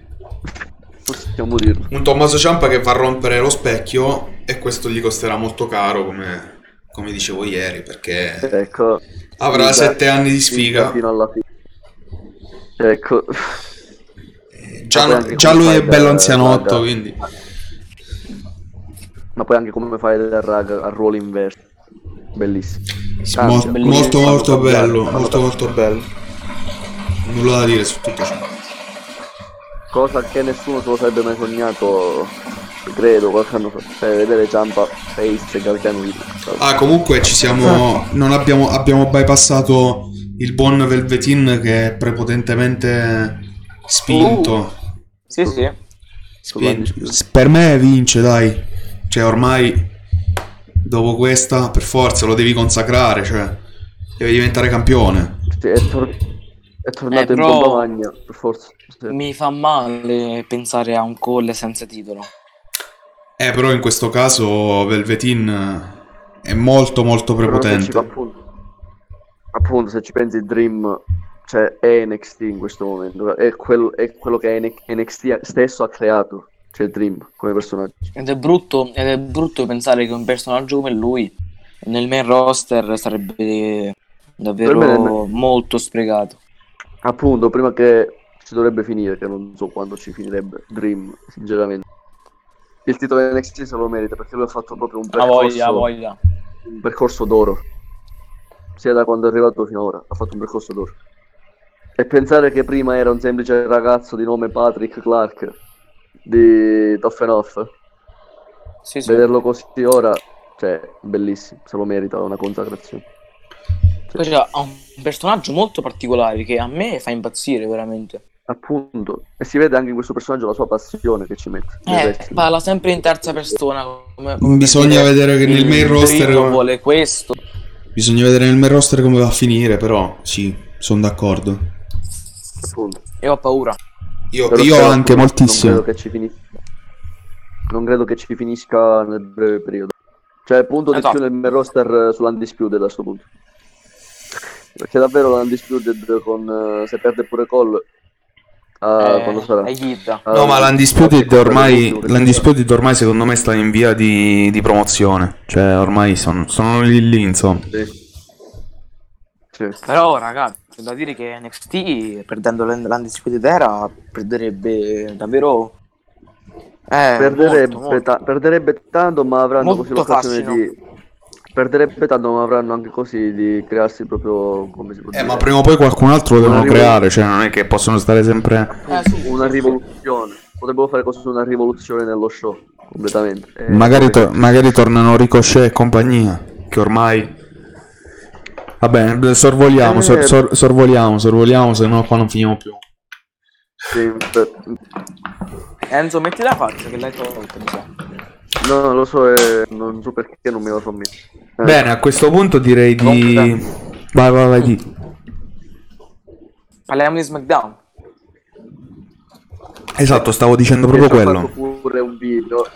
Speaker 2: Possiamo dirlo.
Speaker 1: un Tommaso Ciampa che va a rompere lo specchio e questo gli costerà molto caro come, come dicevo ieri perché
Speaker 2: Ecco.
Speaker 1: avrà sette anni di sfiga
Speaker 2: Fino alla fine. Ecco.
Speaker 1: già, già lui è bello anzianotto quindi
Speaker 2: Ma poi anche come fai del rag al ruolo inverso. Bellissimo.
Speaker 1: Sì,
Speaker 2: Anzi,
Speaker 1: molto,
Speaker 3: bellissimo.
Speaker 1: molto molto bello molto molto bello nulla da dire su tutto ciò
Speaker 2: Cosa che nessuno se lo sarebbe mai sognato, credo, qualche anno fa. Cioè, vedere Ciampa, Face e Gargano lì.
Speaker 1: ah comunque ci siamo [laughs] non abbiamo abbiamo bypassato il buon Velvetin che è prepotentemente spinto
Speaker 3: Sì, sì.
Speaker 2: sull'Undisputed.
Speaker 1: S- Per me vince, dai. Cioè, ormai dopo questa, per forza lo devi consacrare, cioè devi diventare campione.
Speaker 2: Sì, è, tor- è tornato
Speaker 3: Eh,
Speaker 2: in
Speaker 3: però-
Speaker 2: bomba magna, per forza. Sì.
Speaker 3: Mi fa male pensare a un call senza titolo.
Speaker 1: Eh, però in questo caso Velveteen è molto molto
Speaker 2: ci-
Speaker 1: prepotente.
Speaker 2: appunto, appunto, se ci pensi Dream, cioè è NXT in questo momento, è, quel- è quello che NXT stesso ha creato, cioè Dream come personaggio.
Speaker 3: Ed è brutto, ed è brutto pensare che un personaggio come lui nel main roster sarebbe davvero molto sprecato.
Speaker 2: Appunto, prima che ci dovrebbe finire, che non so quando ci finirebbe Dream, sinceramente. Il titolo NXT se lo merita perché lui ha fatto proprio un percorso,
Speaker 3: voglia, voglia.
Speaker 2: un percorso d'oro. Sia da quando è arrivato fino ad ora, ha fatto un percorso d'oro. E pensare che prima era un semplice ragazzo di nome Patrick Clark di Tough Enough,
Speaker 3: Sì, sì.
Speaker 2: vederlo così ora, cioè, bellissimo, se lo merita una consacrazione.
Speaker 3: Poi c'è- ha un personaggio molto particolare che a me fa impazzire veramente.
Speaker 2: Appunto, e si vede anche in questo personaggio la sua passione che ci mette.
Speaker 3: Eh,
Speaker 2: wrestling.
Speaker 3: parla sempre in terza persona. Come, come
Speaker 1: Bisogna vedere che nel main roster-
Speaker 3: Dream vuole questo.
Speaker 1: Bisogna vedere nel main roster come va a finire, però sì, sono d'accordo.
Speaker 2: Appunto.
Speaker 3: E ho paura.
Speaker 1: Io, io
Speaker 2: spero,
Speaker 1: anche moltissimo.
Speaker 2: Non credo, che ci finisca. non credo che ci finisca nel breve periodo. Cioè, punto di
Speaker 3: Esatto.
Speaker 2: più nel main roster eh, sull'Undisputed a questo punto. Perché davvero l'Undisputed con eh, se perde pure Call ah,
Speaker 3: Eh,
Speaker 2: quando sarà? Ah,
Speaker 1: No, ma l'Undisputed ormai, l'Undisputed ormai secondo me sta in via di, di promozione. Cioè, ormai sono, sono lì lì, insomma.
Speaker 2: Sì. Sì.
Speaker 3: Però, ragazzi, c'è da dire che NXT, perdendo l'Und- l'Undisputed Era, perderebbe davvero... Eh,
Speaker 2: perderebbe,
Speaker 3: molto, molto.
Speaker 2: ta- perderebbe tanto, ma avranno
Speaker 3: Molto
Speaker 2: così l'occasione
Speaker 3: fascino.
Speaker 2: di. Perderebbe tanto, ma avranno anche così di crearsi proprio come si può
Speaker 1: Eh,
Speaker 2: dire.
Speaker 1: ma prima o poi qualcun altro lo devono
Speaker 2: Arrivo-
Speaker 1: creare. Cioè, non è che possono stare sempre.
Speaker 3: Eh, sì,
Speaker 2: una
Speaker 3: sì,
Speaker 2: rivoluzione. Potrebbero fare così una rivoluzione nello show completamente. Eh,
Speaker 1: Magari, to- magari tornano Ricochet e compagnia. Che ormai. Vabbè, sorvoliamo,
Speaker 2: Eh.
Speaker 1: sor- sor- sorvoliamo, sorvoliamo, se no qua non finiamo più.
Speaker 2: sì, per-
Speaker 3: Enzo, metti la faccia che l'hai tolta, mi sa.
Speaker 2: No, lo so, eh, non so perché non me lo so mettere. Eh,
Speaker 1: Bene, a questo punto direi di. Vai, vai, vai, di.
Speaker 3: Parliamo di SmackDown.
Speaker 1: Esatto, stavo dicendo proprio quello.
Speaker 2: video.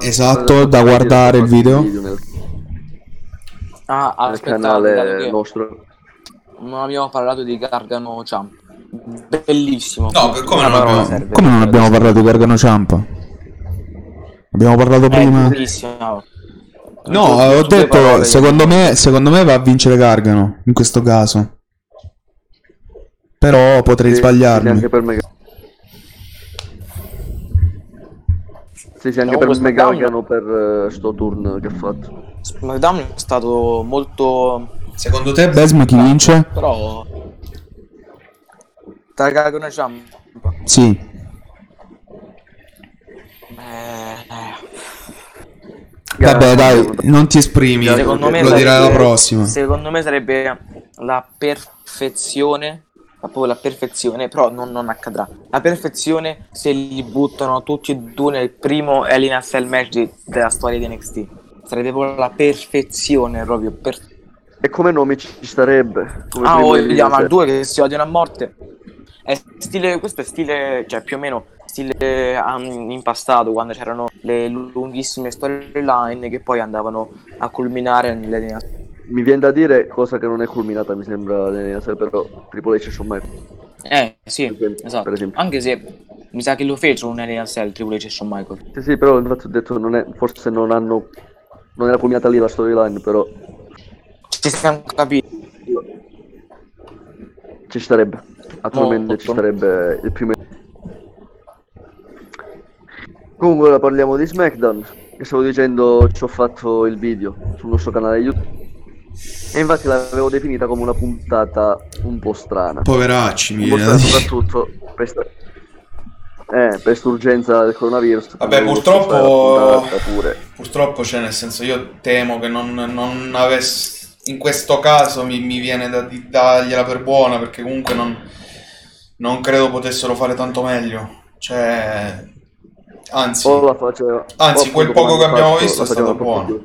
Speaker 1: Esatto, da guardare il video.
Speaker 2: nel,
Speaker 3: Ah, aspetta,
Speaker 2: canale nostro.
Speaker 3: non abbiamo parlato di Gargano Champ. Bellissimo.
Speaker 1: No, come
Speaker 3: Una
Speaker 1: non abbiamo-. Come non abbiamo parlato di Gargano Ciampa? Abbiamo parlato
Speaker 3: Eh,
Speaker 1: prima.
Speaker 3: lunghissimo.
Speaker 1: No, ho detto, secondo me, secondo me va a vincere Gargano in questo caso. Però potrei
Speaker 2: Sì,
Speaker 1: sbagliarmi.
Speaker 2: Sì, anche per me. Sì, sì, anche
Speaker 3: Comunque
Speaker 2: per me Gargano per eh, sto turn che ha fatto.
Speaker 3: SmackDown è stato molto...
Speaker 1: Secondo te Besma chi vince?
Speaker 3: Però... E Champ.
Speaker 1: Sì.
Speaker 3: Eh,
Speaker 1: Vabbè, dai, non ti esprimi.
Speaker 3: secondo me
Speaker 1: Lo
Speaker 3: sarebbe-
Speaker 1: alla prossima.
Speaker 3: Secondo me sarebbe la perfezione, proprio la perfezione, però non, non accadrà. La perfezione se li buttano tutti e due nel primo Hell in a Cell match della storia di NXT. Sarebbe proprio la perfezione, proprio per...
Speaker 2: E come nome ci starebbe? Come
Speaker 3: Ah, vogliamo al due che si odiano a morte. È stile, questo è stile, cioè più o meno stile um, impastato quando c'erano le lunghissime storyline che poi andavano a culminare nelle
Speaker 2: Mi viene da dire cosa che non è culminata, mi sembra, serie, però Triple H Shawn Michaels.
Speaker 3: Eh, sì,
Speaker 2: Per esempio-
Speaker 3: esatto.
Speaker 2: per.
Speaker 3: Anche se mi sa che lo fecero un Alien Cell Triple H Shawn Michaels.
Speaker 2: Sì, sì, però infatti ho detto, non è, forse non hanno... Non era culminata lì la storyline, però
Speaker 3: Ci siamo capiti.
Speaker 2: ci starebbe. Attualmente
Speaker 3: Molto.
Speaker 2: ci starebbe il primo... Comunque ora parliamo di SmackDown. Che stavo dicendo, ci ho fatto il video sul nostro canale YouTube. E infatti l'avevo definita come una puntata un po' strana.
Speaker 1: Poveracci, mi
Speaker 2: Un po'
Speaker 1: viene da
Speaker 2: strana
Speaker 1: dire.
Speaker 2: soprattutto per eh, per quest'urgenza del coronavirus.
Speaker 1: Vabbè, purtroppo-. Purtroppo, cioè, nel senso, io temo che non, non avessi. In questo caso mi, mi viene da di- dargliela per buona, perché comunque non, non credo potessero fare tanto meglio. Cioè, Anzi,
Speaker 2: O la faceva...
Speaker 1: Anzi, quel poco che abbiamo
Speaker 2: hanno
Speaker 1: visto
Speaker 2: fatto,
Speaker 1: è stato buono.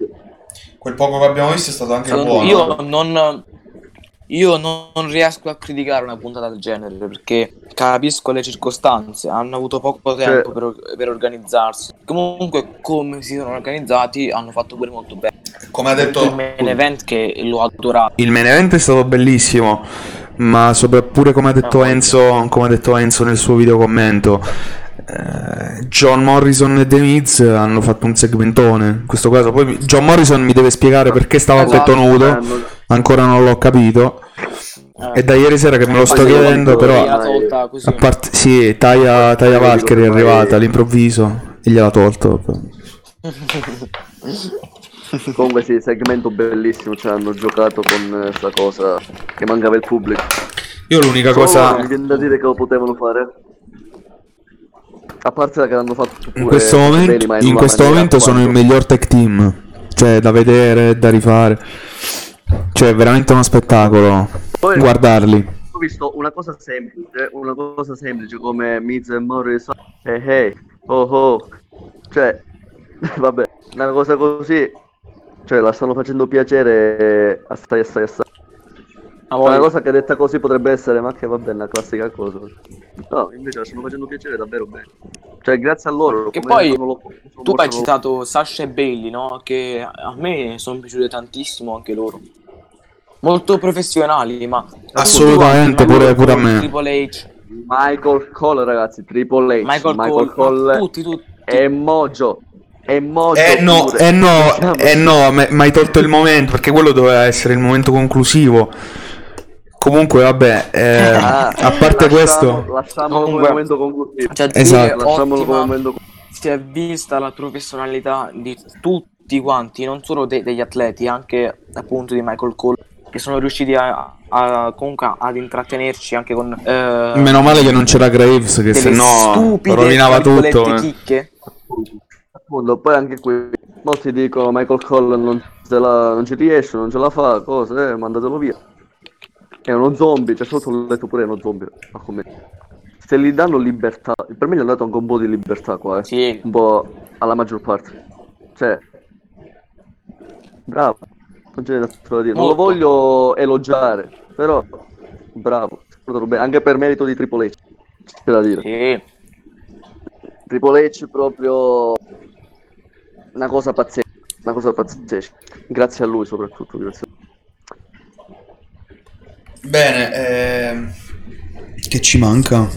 Speaker 1: quel poco che abbiamo visto è stato anche
Speaker 3: Secondo-
Speaker 1: buono.
Speaker 3: Io non, io non riesco a criticare una puntata del genere perché capisco le circostanze, hanno avuto poco tempo per, per organizzarsi. Comunque, come si sono organizzati, hanno fatto pure molto bene.
Speaker 1: Come ha
Speaker 3: Il
Speaker 1: detto,
Speaker 3: main event che l'ho adorato.
Speaker 1: il main event è stato bellissimo, ma sopra- pure come ha detto
Speaker 3: Ah,
Speaker 1: Enzo, come ha detto Enzo nel suo video commento, eh, John Morrison e The Miz hanno fatto un segmentone. In questo caso, poi John Morrison mi deve spiegare perché stava a
Speaker 3: Esatto.
Speaker 1: petto nudo. Ancora non l'ho capito.
Speaker 3: Eh,
Speaker 1: È da ieri sera che me lo sto
Speaker 2: Poi
Speaker 1: chiedendo, però.
Speaker 3: gliela tolta.
Speaker 1: A parte, sì, Taya, Taya
Speaker 2: Poi
Speaker 1: Valkyrie è arrivata all'improvviso e gliel'ha tolto. [laughs]
Speaker 2: Comunque sì, segmento bellissimo, cioè hanno giocato con questa cosa che mancava il pubblico.
Speaker 1: Io l'unica
Speaker 2: Solo
Speaker 1: cosa.
Speaker 2: Mi viene da dire che lo potevano fare. A parte che l'hanno fatto pure
Speaker 1: In questo momento, in
Speaker 2: una
Speaker 1: questo momento sono il miglior tech team. Cioè, da vedere, da rifare. Cioè, è veramente uno spettacolo.
Speaker 2: Poi-
Speaker 1: Guardarli.
Speaker 2: Ho visto una cosa semplice, una cosa semplice come Miz e Morris. Hey hey, oh oh. Cioè, [laughs] vabbè, una cosa così. Cioè, la stanno facendo piacere assai assai assai.
Speaker 3: Ma
Speaker 2: Una cosa che detta così potrebbe essere, ma che vabbè, è una classica cosa. No, invece la stanno facendo piacere davvero bene. Cioè, grazie a loro.
Speaker 3: Che poi
Speaker 2: lo-
Speaker 3: Tu hai citato Sasha e Bailey, no? Che a me sono piaciute tantissimo anche loro. Molto professionali, ma
Speaker 1: Assolutamente,
Speaker 3: ma
Speaker 1: pure- pure a me.
Speaker 3: Triple H,
Speaker 2: Michael Cole, ragazzi, Triple H.
Speaker 3: Michael,
Speaker 2: Michael,
Speaker 3: Cole,
Speaker 2: Cole,
Speaker 3: ma tutti, tutti.
Speaker 2: e Mojo. E Mojo.
Speaker 1: Eh no,
Speaker 2: pure.
Speaker 1: eh no,
Speaker 2: Diciamo-
Speaker 1: eh no, mi hai tolto il momento perché quello doveva essere il momento conclusivo. Comunque, vabbè, eh,
Speaker 2: Ah,
Speaker 1: a parte
Speaker 2: lasciamo-
Speaker 1: questo,
Speaker 2: Lasciamolo
Speaker 3: Comunque-
Speaker 2: come momento conclusivo.
Speaker 3: Cioè,
Speaker 1: Esatto.
Speaker 2: Lasciamolo come momento
Speaker 3: si è vista la professionalità di tutti quanti, non solo de- degli atleti, anche appunto di Michael Cole, che sono riusciti a, a- comunque ad intrattenerci anche con eh,
Speaker 1: meno male che non c'era Graves, che se no rovinava tutto. eh.
Speaker 3: chicche.
Speaker 2: Appunto, poi anche qui molti dicono Michael Cole non, la- non ci riesce, non ce la fa, cosa, eh, mandatelo via. È uno zombie, cioè sotto l'ho detto pure è uno zombie. ma come- Se gli danno libertà, per me gli hanno dato anche un po' di libertà qua, eh.
Speaker 3: Sì,
Speaker 2: Un po' alla maggior parte. Cioè, bravo, non c'è altro da dire. Non lo voglio elogiare, però bravo, anche per merito di Triple H. C'è da dire.
Speaker 3: sì.
Speaker 2: Triple H proprio una cosa pazzesca, una cosa pazzesca. Grazie a lui soprattutto, grazie.
Speaker 1: Bene, ehm, che ci manca?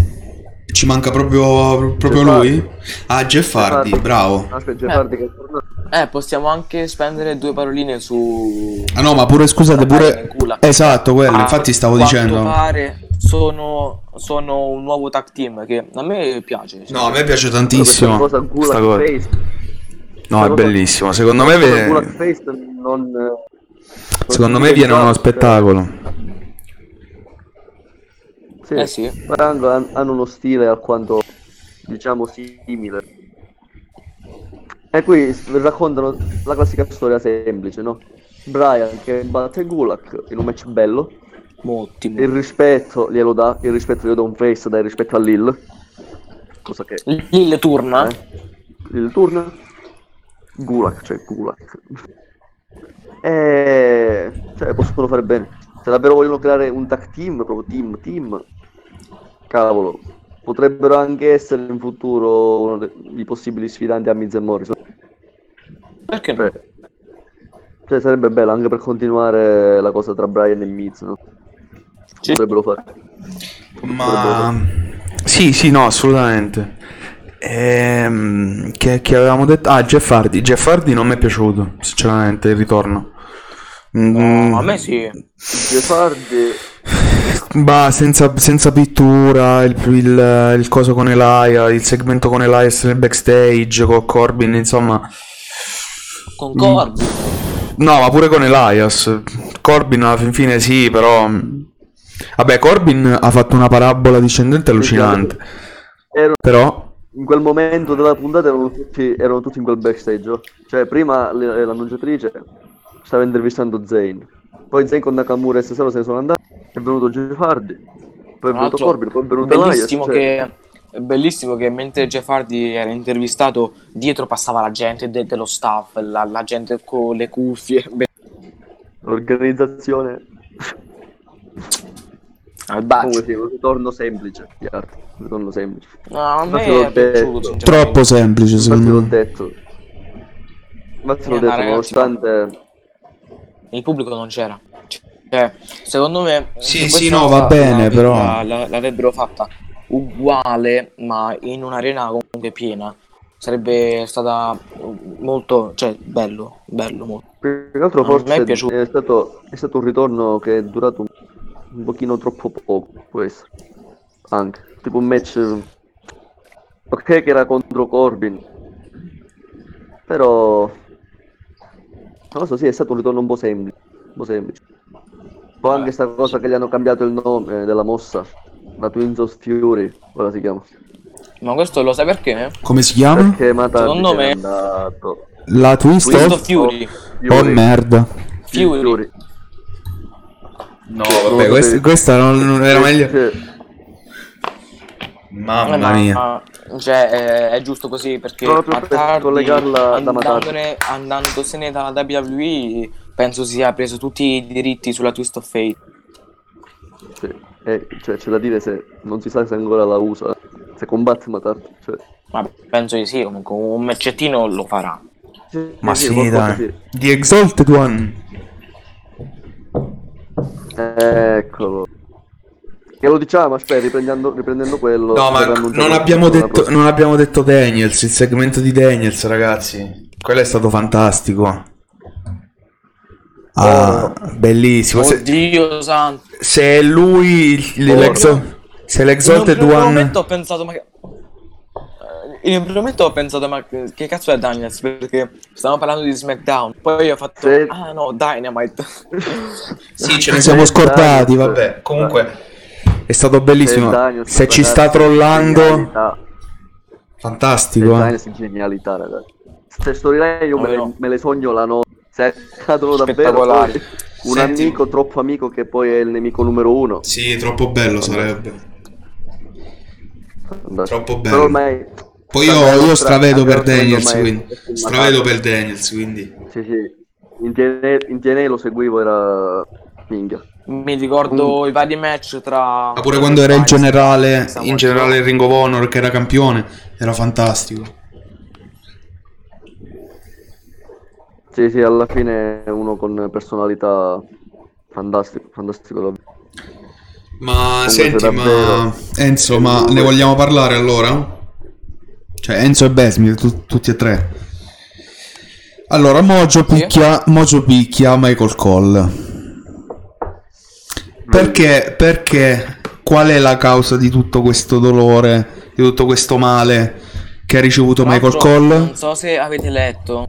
Speaker 1: Ci manca proprio, proprio
Speaker 2: Jeff
Speaker 1: lui? Ah, Jeff Hardy,
Speaker 2: Jeff Hardy.
Speaker 1: bravo.
Speaker 2: Aspetta,
Speaker 3: Eh.
Speaker 2: Hardy che è tornato.
Speaker 3: Eh, possiamo anche spendere due paroline su
Speaker 1: Ah no, ma pure scusate, pure... Esatto, quello,
Speaker 3: Ah,
Speaker 1: infatti stavo dicendo...
Speaker 3: pare sono, sono un nuovo tag team che a me piace.
Speaker 1: No, a me piace tantissimo.
Speaker 2: cosa
Speaker 1: Questa
Speaker 2: Gulag
Speaker 1: cosa.
Speaker 2: Face.
Speaker 1: No, è
Speaker 2: cosa-
Speaker 1: bellissimo. Secondo me, ve-
Speaker 2: Face non, non
Speaker 1: secondo me viene uno spettacolo.
Speaker 2: Sì,
Speaker 3: Eh sì.
Speaker 2: hanno, hanno uno stile alquanto diciamo simile. E qui raccontano la classica storia semplice, no? Brian che batte Gulak in un match bello,
Speaker 3: Ottimo.
Speaker 2: il rispetto glielo dà, il rispetto glielo dà un face, dà il rispetto a Lil, cosa che
Speaker 3: Lille turna.
Speaker 2: eh? il turno Gulak, cioè Gulak. E cioè possono fare bene. Se davvero vogliono creare un tag team, proprio team, team, cavolo, potrebbero anche essere in futuro uno dei possibili sfidanti a Miz e Morrison.
Speaker 3: Perché no?
Speaker 2: Cioè, sarebbe bello anche per continuare la cosa tra Brian e Miz, no?
Speaker 3: Sì.
Speaker 2: Potrebbero fare.
Speaker 1: Ma sì, sì, no, assolutamente. Ehm, che, che avevamo detto? Ah, Jeff Hardy. Jeff Hardy non mi è piaciuto, sinceramente, il ritorno. Mm,
Speaker 3: No, a me sì.
Speaker 2: Jeff Hardy, [laughs]
Speaker 1: Bah, senza, senza pittura, il, il, il coso con Elia, il segmento con Elias nel backstage, con Corbin, insomma.
Speaker 3: Con Corbin.
Speaker 1: No, ma pure con Elias. Corbin alla fin fine sì, però... Vabbè, Corbin ha fatto una parabola discendente allucinante.
Speaker 2: ero-
Speaker 1: Però...
Speaker 2: in quel momento della puntata erano tutti, erano tutti in quel backstage. oh. Cioè, prima l'annunciatrice stava intervistando Zayn. Poi Zayn con Nakamura e Cesaro se ne sono andati. È venuto Jeff Hardy. Poi è venuto Corbin, poi è venuto Elias.
Speaker 3: bellissimo
Speaker 2: cioè-
Speaker 3: che è bellissimo che mentre Jeff Hardy era intervistato, dietro passava la gente de- dello staff, la, la gente con le cuffie. Be-
Speaker 2: L'organizzazione
Speaker 3: al bacio.
Speaker 2: comunque ritorno semplice, chiaro. Un ritorno semplice.
Speaker 3: No, a me
Speaker 2: l'ho
Speaker 3: è piaciuto.
Speaker 4: Troppo semplice,
Speaker 2: Infatti
Speaker 4: secondo
Speaker 2: l'ho
Speaker 4: me.
Speaker 2: detto. Infatti l'ho
Speaker 3: Eh, ma
Speaker 2: detto,
Speaker 3: ragazzi,
Speaker 2: nonostante
Speaker 3: Il pubblico non c'era. Cioè, secondo me...
Speaker 4: Sì,
Speaker 3: se
Speaker 4: sì, no, va bene, però-
Speaker 3: la- la- l'avrebbero fatta uguale, ma in un'arena comunque piena. Sarebbe stata molto... Cioè, bello, bello molto.
Speaker 2: Più che altro
Speaker 3: A me è
Speaker 2: forse
Speaker 3: piaciuto.
Speaker 2: è stato, è stato un ritorno che è durato un, un pochino troppo poco, può essere. Anche. Tipo un match... Ok che era contro Corbin. Però... Non lo so, sì, è stato un ritorno un po' semplice. Un po' semplice. Poi anche sta cosa che gli hanno cambiato il nome della mossa. La Twins of Fury, ora si chiama.
Speaker 3: Ma questo lo sai perché?
Speaker 4: Come si chiama?
Speaker 2: Perché Mata
Speaker 3: Secondo me-
Speaker 2: è andato...
Speaker 4: La Twist of...
Speaker 3: of Fury.
Speaker 4: Oh merda.
Speaker 3: Fury.
Speaker 4: No,
Speaker 2: Non
Speaker 4: vabbè, questa,
Speaker 2: sapevi.
Speaker 4: questa non, non era meglio. Mamma
Speaker 3: Eh, ma-
Speaker 4: mia.
Speaker 3: cioè, è, è giusto così perché
Speaker 2: Proprio per
Speaker 3: Matardi,
Speaker 2: collegarla da
Speaker 3: andandone, andandosene dalla WWE penso sia preso tutti i diritti sulla Twist of Fate.
Speaker 2: Sì, eh, cioè c'è da dire se non si sa se ancora la usa, se combatte Matardi. Cioè,
Speaker 3: Ma penso di sì, comunque un matchettino lo farà.
Speaker 2: sì,
Speaker 1: Ma
Speaker 2: sì,
Speaker 1: sì, dai.
Speaker 2: sì.
Speaker 1: The Exalted One.
Speaker 2: Eccolo. Che lo diciamo, aspetta, riprendendo, riprendendo quello.
Speaker 1: No, ma non abbiamo, detto, non abbiamo detto Daniels, il segmento di Daniels, ragazzi. Quello è stato fantastico. Ah, bellissimo. Se,
Speaker 3: Oddio santo.
Speaker 1: se è lui,
Speaker 2: Oh,
Speaker 1: l'exo- se è
Speaker 3: In un
Speaker 1: l'Exalted
Speaker 3: primo
Speaker 1: One...
Speaker 3: momento ho pensato, ma che... eh, In un primo momento ho pensato, ma che cazzo è Daniels? Perché stavamo parlando di SmackDown. Poi ho fatto,
Speaker 2: Sì.
Speaker 3: ah no, Dynamite.
Speaker 1: Sì, ce ne [laughs] siamo scordati, vabbè. Comunque, è stato bellissimo.
Speaker 2: Se Daniels
Speaker 1: Se ci sta trollando,
Speaker 2: genialità. Se
Speaker 1: fantastico. eh.
Speaker 2: Daniels genialità, ragazzi. Queste storyline io me le,
Speaker 3: No.
Speaker 2: me le sogno la notte. Se accadono davvero, poi un
Speaker 1: Senti-
Speaker 2: amico troppo amico che poi è il nemico numero uno.
Speaker 4: Sì, troppo bello sarebbe. Troppo bello.
Speaker 2: Però ormai...
Speaker 4: Poi io, io stravedo per Daniels, quindi. Stravedo per Daniels, quindi.
Speaker 2: Sì, sì. In TNA, in TNA lo seguivo, era... Minchia.
Speaker 3: Mi ricordo i vari match tra...
Speaker 4: Ma pure quando era il generale, in generale il Ring of Honor che era campione, era fantastico.
Speaker 2: Sì, sì, alla fine è uno con personalità fantastico, fantastico davvero.
Speaker 4: Ma senti, ma. Enzo, ma ne vogliamo parlare allora? Cioè, Enzo e Besmi, tu- tutti e tre. Allora, Mojo picchia, Mojo picchia Michael Cole. Perché, perché, qual è la causa di tutto questo dolore, di tutto questo male che ha ricevuto
Speaker 3: Tra
Speaker 4: Michael Cole?
Speaker 3: Non so se avete letto,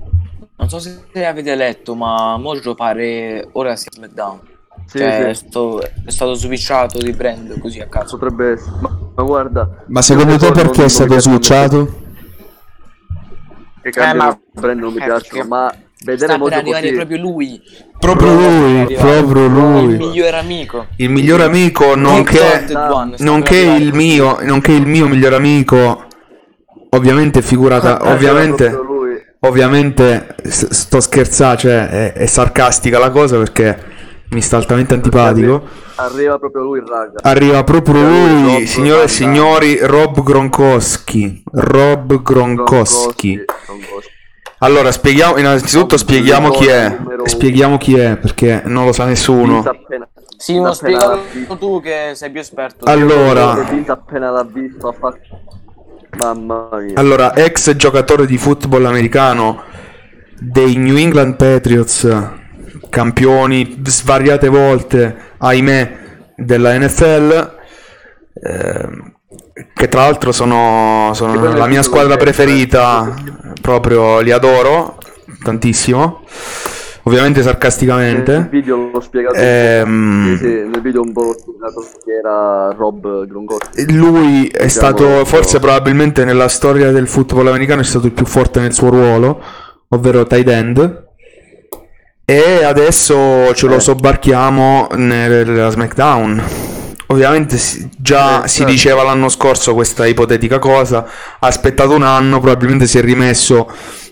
Speaker 3: non so se avete letto, ma Mojo pare ora sia SmackDown.
Speaker 2: Sì,
Speaker 3: cioè,
Speaker 2: sì.
Speaker 3: È, sto- è stato switchato di brand così a caso.
Speaker 2: Potrebbe essere. Ma, ma guarda.
Speaker 4: Ma secondo te perché è stato switchato?
Speaker 2: Che cambiano
Speaker 3: Eh, ma-
Speaker 2: brand non mi
Speaker 3: eh,
Speaker 2: piacciono,
Speaker 3: perché
Speaker 2: ma vedere
Speaker 3: Sta per arrivare
Speaker 2: così.
Speaker 3: proprio lui,
Speaker 4: Proprio lui, proprio
Speaker 3: il
Speaker 4: lui.
Speaker 3: migliore amico.
Speaker 1: Il miglior amico, nonché, nonché il mio, nonché il mio miglior amico, ovviamente figurata,
Speaker 2: Eh,
Speaker 1: ovviamente, ovviamente sto scherzando, cioè è, è sarcastica la cosa perché mi sta altamente antipatico.
Speaker 2: Arriva proprio lui il raga.
Speaker 1: Arriva proprio
Speaker 2: Rob
Speaker 1: lui, signore e
Speaker 2: Gronkowski.
Speaker 1: signori, Rob Gronkowski. Rob Gronkowski.
Speaker 2: Gronkowski.
Speaker 1: Allora, spieghiamo, innanzitutto spieghiamo chi è. Spieghiamo chi è, perché non lo sa nessuno.
Speaker 3: Sì,
Speaker 2: appena
Speaker 3: spiegalo tu che sei più esperto.
Speaker 1: Allora,
Speaker 2: appena l'ha visto ha fatto... Mamma mia.
Speaker 1: allora, ex giocatore di football americano dei New England Patriots, campioni svariate volte, ahimè, della NFL, ehm, che tra l'altro sono, sono la mia squadra preferita, proprio li adoro tantissimo, ovviamente
Speaker 2: Nel
Speaker 1: sarcasticamente.
Speaker 2: video l'ho spiegato
Speaker 1: Ehm,
Speaker 2: Sì, nel video un po' spiegato che era Rob Gronkowski.
Speaker 1: Lui è
Speaker 2: Diciamo,
Speaker 1: stato, forse probabilmente nella storia del football americano, è stato il più forte nel suo ruolo, ovvero tight end. E adesso ce lo
Speaker 2: Eh.
Speaker 1: sobbarchiamo nella SmackDown. Ovviamente si- già
Speaker 2: Eh,
Speaker 1: si
Speaker 2: certo.
Speaker 1: diceva l'anno scorso questa ipotetica cosa, ha aspettato un anno, probabilmente si è rimesso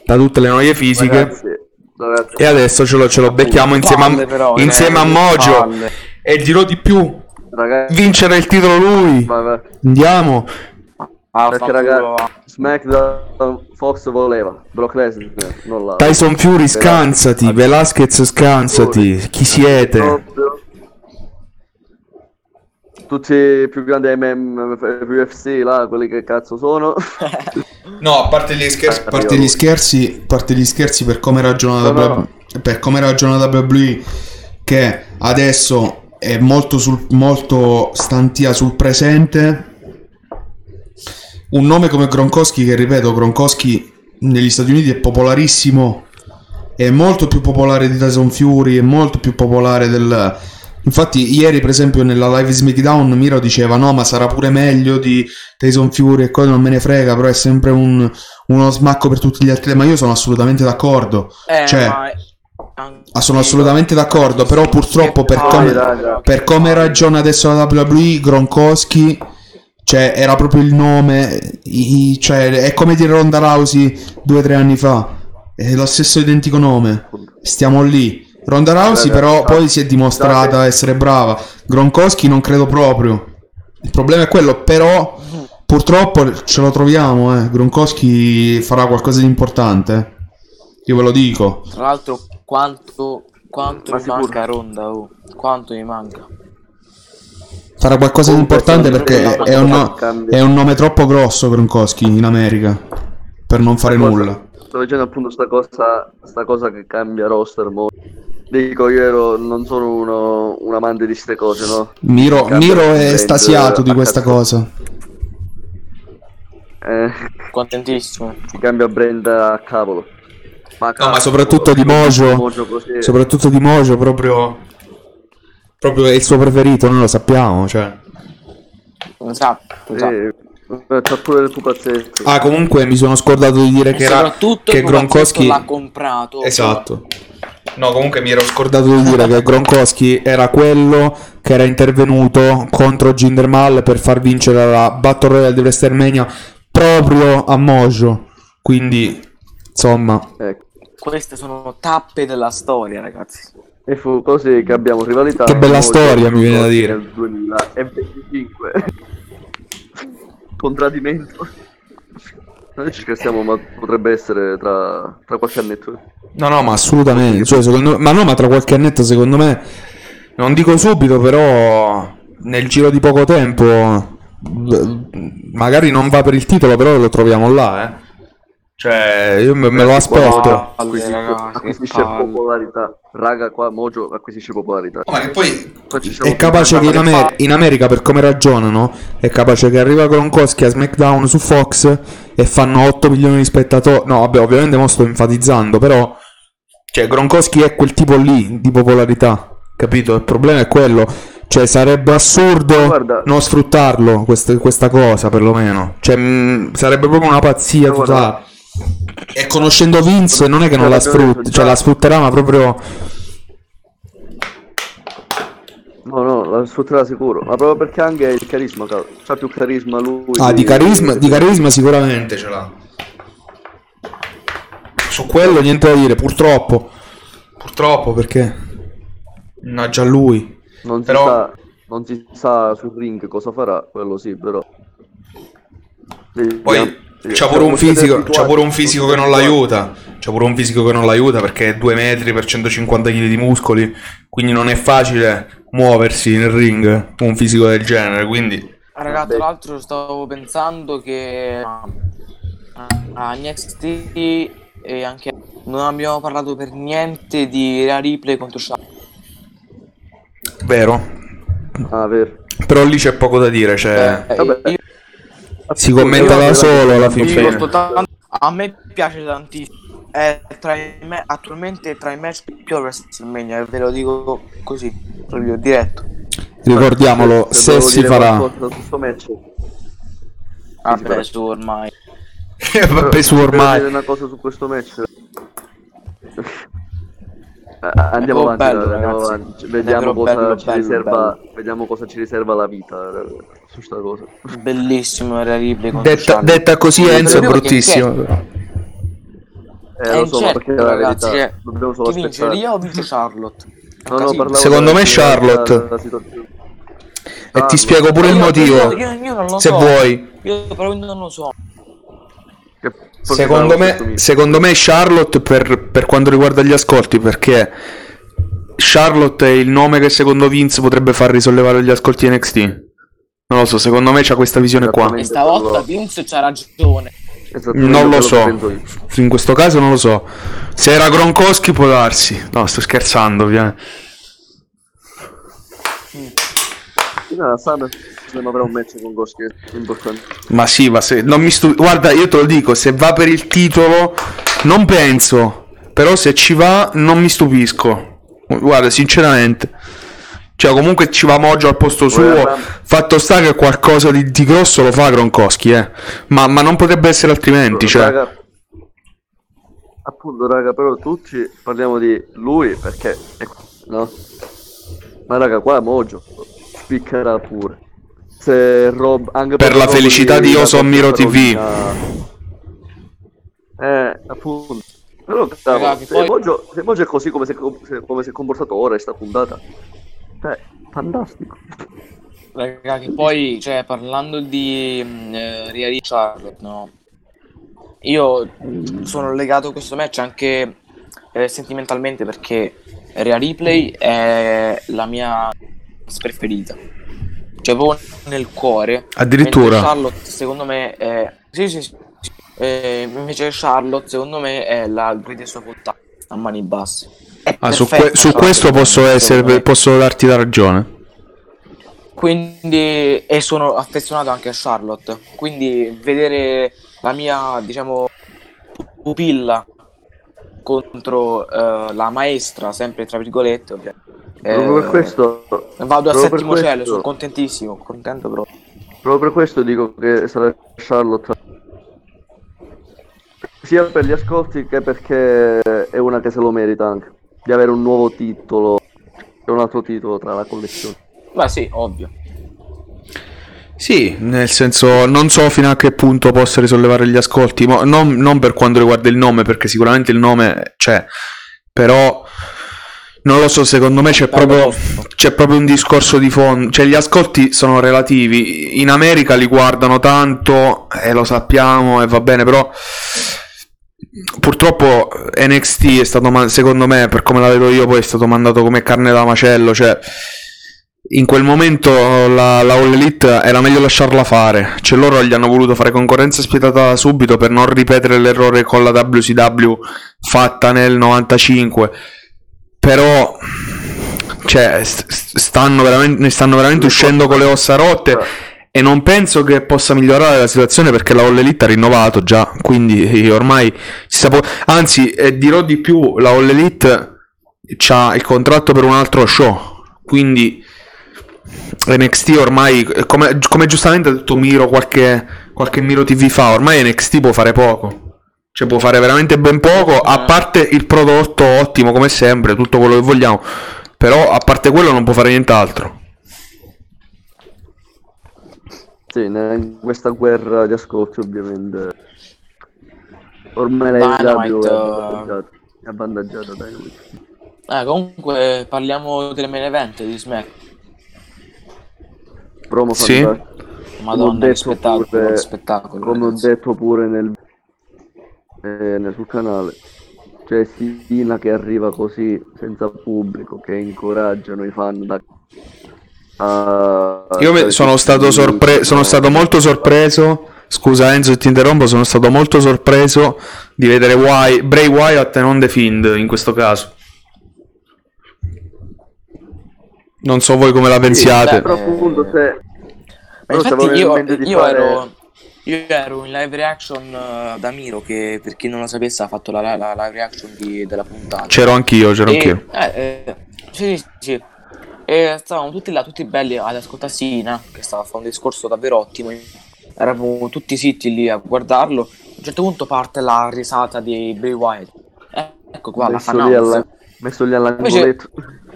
Speaker 1: da tutte le noie fisiche
Speaker 2: Ragazzi, ragazzi,
Speaker 1: e adesso ce lo, ce lo becchiamo insieme,
Speaker 3: Palle,
Speaker 1: a,
Speaker 3: però,
Speaker 1: insieme a
Speaker 3: eh,
Speaker 1: Mojo
Speaker 3: palle.
Speaker 1: e dirò di più,
Speaker 2: ragazzi,
Speaker 1: vincere il titolo lui.
Speaker 2: vai.
Speaker 1: Andiamo.
Speaker 3: Ah,
Speaker 2: Perché ragazzi. SmackDown Fox voleva Brock Lesnar, non la
Speaker 1: Tyson Fury scansati, Velasquez scansati, chi siete?
Speaker 2: Proprio. Tutti i più grandi MM UFC là, quelli che cazzo sono. [laughs]
Speaker 4: No, a parte gli scherzi, a parte
Speaker 2: Io-
Speaker 4: gli scherzi, a parte gli scherzi per come ragiona
Speaker 2: No, no.
Speaker 4: per come ragiona WWE che adesso è molto sul molto stantia sul presente. Un nome come Gronkowski che ripeto, Gronkowski negli Stati Uniti è popolarissimo, è molto più popolare di Tyson Fury, è molto più popolare del Infatti, ieri, per esempio, nella live SmackDown, Miro diceva: No, ma sarà pure meglio di Tyson Fury e cosa non me ne frega, però è sempre un- uno smacco per tutti gli altri. Ma io sono assolutamente d'accordo.
Speaker 3: Eh,
Speaker 4: Cioè,
Speaker 3: ma-
Speaker 4: Ah, sono assolutamente d'accordo, però purtroppo per come, per come ragiona adesso la WWE, Gronkowski, cioè era proprio il nome, i- cioè è come dire Ronda Rousey due o tre anni fa, è lo stesso identico nome, stiamo lì. Ronda Rousey però poi si è dimostrata essere brava, Gronkowski non credo proprio. Il problema è quello, però purtroppo ce lo troviamo, eh. Gronkowski farà qualcosa di importante. eh. Io ve lo dico.
Speaker 3: Tra l'altro, quanto, quanto
Speaker 2: Ma
Speaker 3: mi
Speaker 2: sicuro.
Speaker 3: manca Ronda? oh? Quanto mi manca?
Speaker 4: Farà qualcosa di importante perché è un, è un nome troppo grosso Gronkowski in America per non fare
Speaker 2: Cosa-
Speaker 4: nulla.
Speaker 2: Sto leggendo appunto sta cosa, sta cosa che cambia roster mo. Dico, io ero, non sono uno, un amante di ste cose, no?
Speaker 4: Miro, Miro è estasiato di questa
Speaker 2: cazzo.
Speaker 4: cosa.
Speaker 2: Eh,
Speaker 3: Contentissimo.
Speaker 2: si cambia brand a cavolo. Ma,
Speaker 1: No, ma soprattutto di Mojo.
Speaker 2: Mojo.
Speaker 1: Soprattutto di Mojo, proprio, proprio è il suo preferito, noi lo sappiamo. Cioè.
Speaker 3: Esatto, esatto.
Speaker 2: Eh, c'ha pure il pupazzetto.
Speaker 1: Ah, comunque mi sono scordato di dire
Speaker 3: E
Speaker 1: che era
Speaker 3: soprattutto
Speaker 1: che Gronkowski
Speaker 3: l'ha comprato.
Speaker 1: Esatto. No, comunque mi ero scordato di dire che Gronkowski era quello che era intervenuto contro Jinder Mahal per far vincere la Battle Royale di WrestleMania proprio a Mojo. Quindi, insomma,
Speaker 2: Ecco.
Speaker 3: Queste sono tappe della storia, ragazzi.
Speaker 2: E fu così che abbiamo rivalità.
Speaker 1: Che bella storia, mi viene da dire.
Speaker 2: Nel 2025. Con tradimento. Noi ci scherziamo, ma potrebbe essere tra, tra qualche annetto.
Speaker 1: no, no, ma assolutamente. Cioè, secondo ma no, ma tra qualche annetto, secondo me, non dico subito, però nel giro di poco tempo, magari non va per il titolo, però lo troviamo là, eh. Cioè, io me, me lo aspetto.
Speaker 2: Acquisisce, acquisisce popolarità. Raga, qua Mojo acquisisce popolarità.
Speaker 4: Ma che poi
Speaker 1: È capace che in, Amer- in America, per come ragionano, è capace che arriva Gronkowski a SmackDown su Fox e fanno 8 milioni di spettatori. No, vabbè, ovviamente mo sto enfatizzando, però... Cioè, Gronkowski è quel tipo lì di popolarità, capito? Il problema è quello. Cioè, sarebbe assurdo
Speaker 2: Guarda-
Speaker 1: non sfruttarlo, quest- questa cosa, perlomeno. Cioè, mh, sarebbe proprio una pazzia totale. E conoscendo Vince, non è che non la sfrutti, cioè la sfrutterà, ma proprio...
Speaker 2: No, no, la sfrutterà sicuro. Ma proprio perché anche il carisma. C'ha più carisma lui.
Speaker 1: Ah, di carisma, di carisma sicuramente ce l'ha. Su quello niente da dire, purtroppo. Purtroppo perché... No, già lui.
Speaker 2: Non si,
Speaker 1: Però-
Speaker 2: sa, non si sa sul ring cosa farà, quello sì, però.
Speaker 1: Poi c'ha pure, un fisico, c'ha pure un fisico che non l'aiuta. C'ha pure un fisico che non l'aiuta perché è 2 metri per 150 kg di muscoli. Quindi non è facile muoversi nel ring con un fisico del genere. Quindi
Speaker 3: Ragazzi, tra l'altro stavo pensando che ah, a NXT e anche non abbiamo parlato per niente di Rhea Ripley contro Charlotte.
Speaker 1: vero.
Speaker 2: Ah, vero.
Speaker 1: Però lì c'è poco da dire. Cioè,
Speaker 3: Eh,
Speaker 2: vabbè.
Speaker 3: io
Speaker 1: si commenta da solo alla
Speaker 3: dico
Speaker 1: fine.
Speaker 3: a me piace tantissimo. È tra i me- attualmente tra i match più WrestleMania, e ve lo dico così, proprio diretto.
Speaker 1: Ricordiamolo, se
Speaker 2: devo
Speaker 1: si farà.
Speaker 2: match. [laughs]
Speaker 3: Vabbè, su ormai.
Speaker 1: Vabbè, su ormai.
Speaker 2: una cosa su questo match. Eh, Andiamo
Speaker 3: È
Speaker 2: avanti,
Speaker 3: bello,
Speaker 2: andiamo
Speaker 3: ragazzi.
Speaker 2: avanti. Vediamo, cosa
Speaker 3: bello,
Speaker 2: ci
Speaker 3: bello,
Speaker 2: riserva,
Speaker 3: bello.
Speaker 2: vediamo cosa ci riserva la vita eh, su sta cosa.
Speaker 3: Bellissimo era Ripley
Speaker 1: Detta, detta così
Speaker 3: Sì,
Speaker 1: Enzo è bruttissimo.
Speaker 2: Eh, lo so, ma
Speaker 3: incerto,
Speaker 2: perché la
Speaker 3: ragazzi,
Speaker 2: verità,
Speaker 3: cioè,
Speaker 2: dobbiamo solo
Speaker 3: chi vince. Ria o vince Charlotte?
Speaker 2: No, no,
Speaker 1: Secondo me Charlotte.
Speaker 2: della situazione.
Speaker 1: E ti
Speaker 2: Charlotte.
Speaker 1: spiego pure il
Speaker 3: Io-
Speaker 1: motivo.
Speaker 3: io- io- io non lo
Speaker 1: se
Speaker 3: so.
Speaker 1: vuoi.
Speaker 3: Io però non lo so.
Speaker 1: Secondo me, secondo me Charlotte per, per quanto riguarda gli ascolti, perché Charlotte è il nome che secondo Vince potrebbe far risollevare gli ascolti NXT. Non lo so, secondo me c'ha questa visione qua.
Speaker 3: E stavolta Vince c'ha ragione.
Speaker 1: Non lo so. In questo caso non lo so. Se era Gronkowski può darsi. No, sto scherzando, ovviamente.
Speaker 2: No, Sembra avrà un match con Goski importante.
Speaker 1: Ma sì, ma se non mi stu- Guarda, io te lo dico, se va per il titolo non penso, però se ci va non mi stupisco. Guarda, sinceramente. Cioè, comunque ci va Mojo al posto suo.
Speaker 2: Guarda.
Speaker 1: Fatto sta che qualcosa di, di grosso lo fa Gronkowski, eh. Ma, ma non potrebbe essere altrimenti, cioè.
Speaker 2: Raga, appunto, raga, però tutti parliamo di lui perché, no? Ma raga, qua Mojo spiccherà pure. Se Rob, anche
Speaker 1: Per la
Speaker 2: Rob
Speaker 1: felicità di Io son Miro TV.
Speaker 2: Eh, appunto. Però cavolo,
Speaker 3: che
Speaker 2: se,
Speaker 3: poi-
Speaker 2: Mojo, se Mojo è così come si, è come si è comportato ora in sta puntata, cioè, fantastico.
Speaker 3: Raga, che poi, cioè, parlando di mh, eh, e Charlotte, no? Io sono legato a questo match anche eh, sentimentalmente perché Rhea Ripley è la mia preferita. Cioè, proprio nel cuore.
Speaker 1: Addirittura.
Speaker 3: Charlotte, secondo me, è... Sì, sì, sì. Eh, invece Charlotte, secondo me, è la greatest of all a mani basse.
Speaker 1: Ah, su, que- su questo posso, essere, posso darti la ragione.
Speaker 3: Quindi, e sono affezionato anche a Charlotte. Quindi, vedere la mia, diciamo, pupilla contro eh, la maestra, sempre tra virgolette, ovviamente.
Speaker 2: Proprio per
Speaker 3: eh,
Speaker 2: questo,
Speaker 3: Vado a settimo
Speaker 2: questo-
Speaker 3: cielo, sono contentissimo, contento proprio.
Speaker 2: Proprio per questo dico che sarà Charlotte sia per gli ascolti che perché è una che se lo merita anche di avere un nuovo titolo e un altro titolo tra la collezione.
Speaker 3: Ma sì, ovvio.
Speaker 1: Sì, nel senso, non so fino a che punto possa risollevare gli ascolti, ma non, non per quanto riguarda il nome, perché sicuramente il nome c'è, però non lo so, secondo me c'è proprio, c'è proprio un discorso di fondo, cioè gli ascolti sono relativi, in America li guardano tanto e lo sappiamo e va bene, però purtroppo NXT è stato, secondo me, per come la vedo io, poi è stato mandato come carne da macello, cioè in quel momento la, la All Elite era meglio lasciarla fare. Cioè loro gli hanno voluto fare concorrenza spietata subito per non ripetere l'errore con la WCW fatta nel 95. Però cioè, st- st- stanno veramente, ne stanno veramente uscendo con le ossa rotte. E non penso che possa migliorare la situazione perché la All Elite ha rinnovato già. Quindi ormai si sa po- Anzi, eh, dirò di più: la All Elite ha il contratto per un altro show. Quindi NXT ormai, come, come giustamente ha detto Miro qualche, qualche Miro TV fa, ormai NXT può fare poco. Cioè può fare veramente ben poco, a parte il prodotto ottimo come sempre, tutto quello che vogliamo. Però a parte quello non può fare nient'altro.
Speaker 2: Sì, in questa guerra di ascolti ovviamente ormai
Speaker 3: Dynamite,
Speaker 2: AEW è
Speaker 3: eh,
Speaker 2: avvantaggiata dai
Speaker 3: Eh, comunque parliamo del main event di Smack.
Speaker 2: promo
Speaker 1: Sì.
Speaker 2: fantastico.
Speaker 3: Madonna,
Speaker 2: Come ho
Speaker 3: che
Speaker 2: detto
Speaker 3: spettacolo,
Speaker 2: pure-
Speaker 3: spettacolo.
Speaker 2: come ho detto pure nel, eh, nel- sul canale c'è Sina che arriva così senza pubblico che incoraggiano i fan da a-
Speaker 1: Io sono stato, sorpre- sono stato molto sorpreso. Scusa Enzo, se ti interrompo. Sono stato molto sorpreso di vedere Wy- Bray Wyatt e non The Fiend in questo caso. Non so voi come la pensiate.
Speaker 3: beh,
Speaker 2: però appunto se
Speaker 3: Ma infatti io, io
Speaker 2: fare-
Speaker 3: ero, io ero in live reaction eh, da Miro che per chi non lo sapesse ha fatto la, la- la live reaction di- della puntata.
Speaker 1: C'ero anch'io, c'ero
Speaker 3: E-
Speaker 1: anch'io.
Speaker 3: eh, eh, sì, sì, sì. E stavamo tutti là, tutti belli ad ascoltare Sina, che stava a fare un discorso davvero ottimo. Eravamo tutti zitti lì a guardarlo. A un certo punto parte la risata di Bray Wyatt. Eh, ecco qua, la
Speaker 2: Messo
Speaker 3: fan
Speaker 2: lì
Speaker 3: house.
Speaker 2: alla- Messo lì all'angoletto.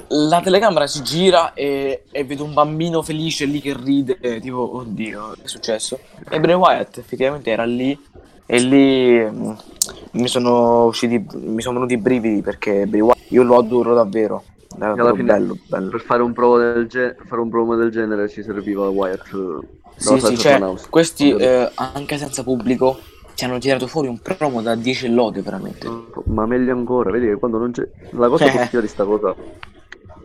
Speaker 3: La telecamera si gira e, e vedo un bambino felice lì che ride, tipo, oddio, che è successo? E Bray Wyatt effettivamente era lì e lì mm, mi sono usciti, mi sono venuti i brividi perché Bray Wyatt, io lo adoro davvero.
Speaker 2: Alla fine,
Speaker 3: bello, bello.
Speaker 2: Per fare un promo del, ge- fare un promo del genere ci serviva Wyatt. eh,
Speaker 3: Sì,
Speaker 2: dalla
Speaker 3: sì,
Speaker 2: Sasha
Speaker 3: cioè, questi eh, anche senza pubblico ci hanno tirato fuori un promo da 10 lode veramente.
Speaker 2: Ma meglio ancora, vedi che quando non c'è. La cosa [laughs]
Speaker 3: Eh.
Speaker 2: positiva di sta cosa,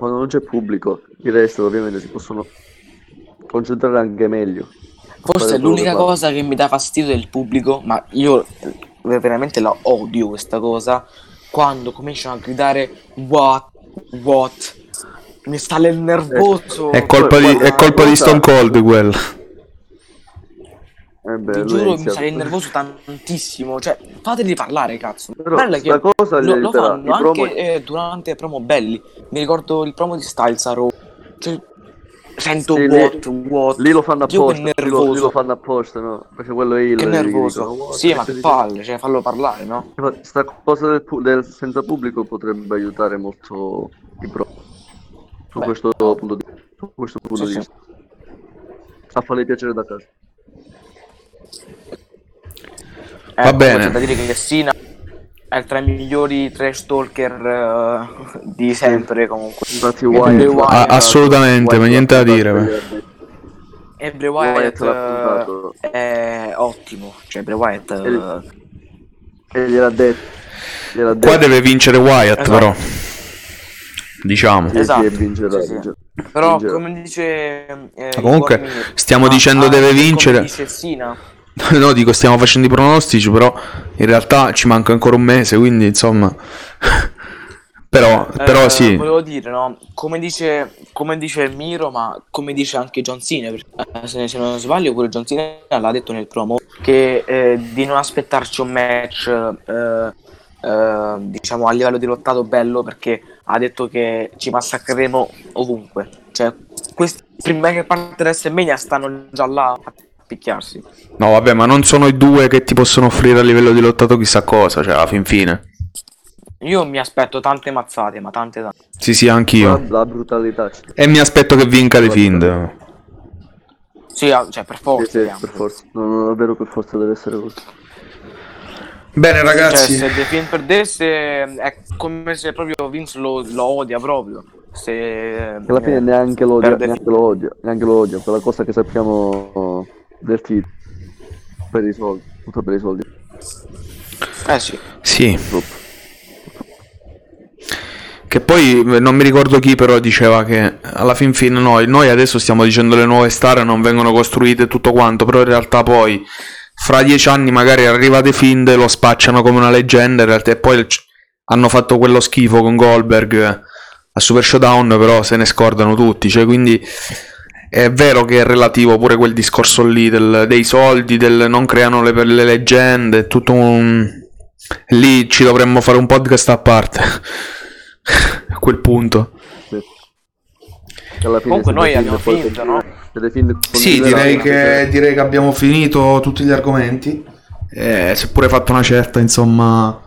Speaker 2: quando non c'è pubblico, i wrestler ovviamente si possono concentrare anche meglio.
Speaker 3: Forse l'unica cosa che mi dà fastidio del pubblico, ma io veramente la odio questa cosa, quando cominciano a gridare what, what, mi sta il nervoso.
Speaker 1: È colpa, di, è colpa di Stone Cold quella.
Speaker 2: Eh beh,
Speaker 3: Ti giuro, mi sarei nervoso tantissimo. Cioè, fateli parlare, cazzo.
Speaker 2: Però sta
Speaker 3: che
Speaker 2: cosa
Speaker 3: lo, lo fanno
Speaker 2: promo-
Speaker 3: anche eh, durante promo belli. Mi ricordo il promo di Styles a Raw. Cioè, sento
Speaker 2: Sì, lì-
Speaker 3: what, what.
Speaker 2: Lì lo fanno apposta, lì lo, lì lo fanno apposta, no? Perché quello è il
Speaker 3: Che nervoso.
Speaker 2: dicono, "What?"
Speaker 3: Sì, ma che palle, cioè, fallo parlare, no?
Speaker 2: Sta cosa del, pu- del senza pubblico potrebbe aiutare molto i pro. Su questo punto di, su questo punto
Speaker 3: Sì,
Speaker 2: di
Speaker 3: sì.
Speaker 2: vista. A farle piacere da casa.
Speaker 3: Eh,
Speaker 1: Va
Speaker 3: comunque
Speaker 1: bene.
Speaker 3: Da dire che Sina è tra i migliori trash talker eh, di sempre comunque.
Speaker 2: Infatti Wyatt,
Speaker 3: Wyatt-
Speaker 1: Ah, assolutamente, ma niente da dire.
Speaker 2: puntato
Speaker 3: E Bray
Speaker 2: Wyatt
Speaker 3: Wyatt eh,
Speaker 2: puntato.
Speaker 3: è ottimo. Cioè, Bray Wyatt eh,
Speaker 2: E gliel'ha detto. Gliel'ha detto.
Speaker 1: Qua deve vincere Wyatt,
Speaker 3: Esatto.
Speaker 1: però. Diciamo.
Speaker 3: Esatto.
Speaker 2: vincerà,
Speaker 3: Sì, sì.
Speaker 2: vincerà.
Speaker 3: Però,
Speaker 2: Vincerà.
Speaker 3: come dice. eh,
Speaker 1: Comunque,
Speaker 3: Mir-
Speaker 1: stiamo
Speaker 3: ah,
Speaker 1: dicendo
Speaker 3: ah,
Speaker 1: deve
Speaker 3: come
Speaker 1: vincere.
Speaker 3: dice Sina. [laughs]
Speaker 1: No, dico, stiamo facendo i pronostici, però in realtà ci manca ancora un mese, quindi insomma... però, [laughs] però
Speaker 3: Eh,
Speaker 1: sì,
Speaker 3: Volevo dire, no? Come dice, come dice Miro, ma come dice anche John Cena, perché, eh, se, se non sbaglio, pure John Cena l'ha detto nel promo, che eh, di non aspettarci un match, eh, eh, diciamo, a livello di lottato bello, perché ha detto che ci massacreremo ovunque. Cioè, questi prima che parte WrestleMania stanno già là picchiarsi.
Speaker 1: no vabbè, ma non sono i due che ti possono offrire a livello di lottato chissà cosa, cioè alla fin fine.
Speaker 3: Io mi aspetto tante mazzate, ma tante tante.
Speaker 1: Sì, sì,
Speaker 2: La,
Speaker 1: anch'io.
Speaker 2: la brutalità. Sì,
Speaker 1: E mi aspetto che vinca The Fiend.
Speaker 3: Sì, ah, cioè, per forza.
Speaker 2: sì,
Speaker 3: speriamo.
Speaker 2: per forza. No, no, davvero per forza deve essere così.
Speaker 1: Bene
Speaker 3: Cioè,
Speaker 1: ragazzi,
Speaker 3: se The Fiend perdesse è come se proprio Vince lo, lo odia proprio. Se
Speaker 2: alla fine
Speaker 3: eh,
Speaker 2: neanche lo odia, neanche lo odia, neanche lo odia, quella cosa che sappiamo del titolo. Per i soldi, tutto per i soldi.
Speaker 3: Eh sì.
Speaker 1: sì. Che poi eh, non mi ricordo chi però diceva che alla fin fine noi, noi adesso stiamo dicendo le nuove star non vengono costruite e tutto quanto, però in realtà poi fra dieci anni magari arriva The Fiend e lo spacciano come una leggenda in realtà e poi c- hanno fatto quello schifo con Goldberg eh, a Super Showdown però se ne scordano tutti, cioè quindi è vero che è relativo pure quel discorso lì del- dei soldi, del non creano le, le leggende, tutto un... Lì ci dovremmo fare un podcast a parte. [laughs] a quel punto.
Speaker 2: Sì. Che alla fine
Speaker 3: Comunque noi abbiamo finito, no?
Speaker 1: Sì, direi che, direi che abbiamo finito tutti gli argomenti. Eh, seppure fatto una certa, insomma,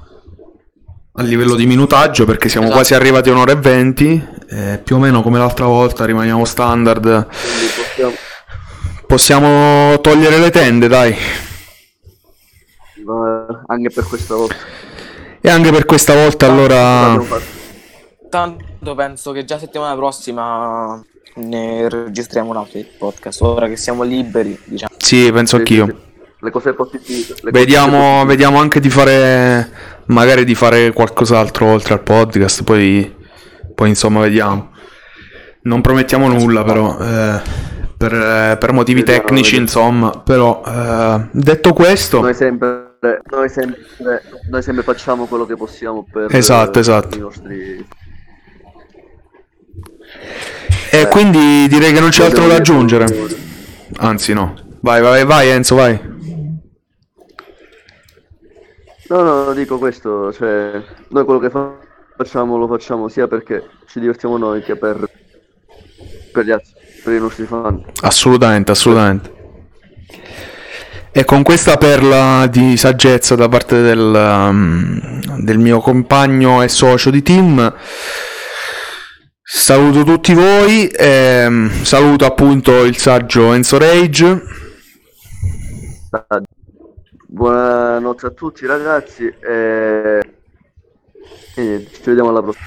Speaker 1: a livello di minutaggio, perché siamo
Speaker 3: Esatto.
Speaker 1: quasi arrivati a un'ora e venti. eh, più o meno come l'altra volta, rimaniamo standard.
Speaker 2: Possiamo-
Speaker 1: Possiamo togliere le tende, dai.
Speaker 2: no, anche per questa volta.
Speaker 1: E anche per questa volta, allora.
Speaker 2: Abbiamo fatto.
Speaker 3: Tanto penso che già settimana prossima ne registriamo un altro podcast. Ora che siamo liberi, diciamo.
Speaker 1: Sì, penso anch'io.
Speaker 2: Le cose positive. le cose
Speaker 1: Vediamo,
Speaker 2: positive.
Speaker 1: vediamo anche di fare. Magari di fare qualcos'altro oltre al podcast. Poi, poi insomma, vediamo. Non promettiamo nulla, però. eh, per, eh, per motivi
Speaker 2: Vediamo,
Speaker 1: tecnici,
Speaker 2: vediamo.
Speaker 1: insomma. Però, eh, detto questo.
Speaker 2: Noi sempre, noi, sempre, noi sempre facciamo quello che possiamo per
Speaker 1: Esatto,
Speaker 2: eh,
Speaker 1: esatto.
Speaker 2: i nostri
Speaker 1: E quindi direi che non c'è altro da aggiungere. Anzi, no. Vai, vai, vai, Enzo, vai.
Speaker 2: No, no, dico questo, cioè, noi quello che fa- facciamo lo facciamo sia perché ci divertiamo noi che per, per gli altri, per i nostri fan.
Speaker 1: Assolutamente, assolutamente. E con questa perla di saggezza da parte del, um, del mio compagno e socio di team, saluto tutti voi, e, um, saluto appunto il saggio Enzo Rage.
Speaker 2: Buonanotte a tutti ragazzi e, e niente, ci vediamo alla prossima.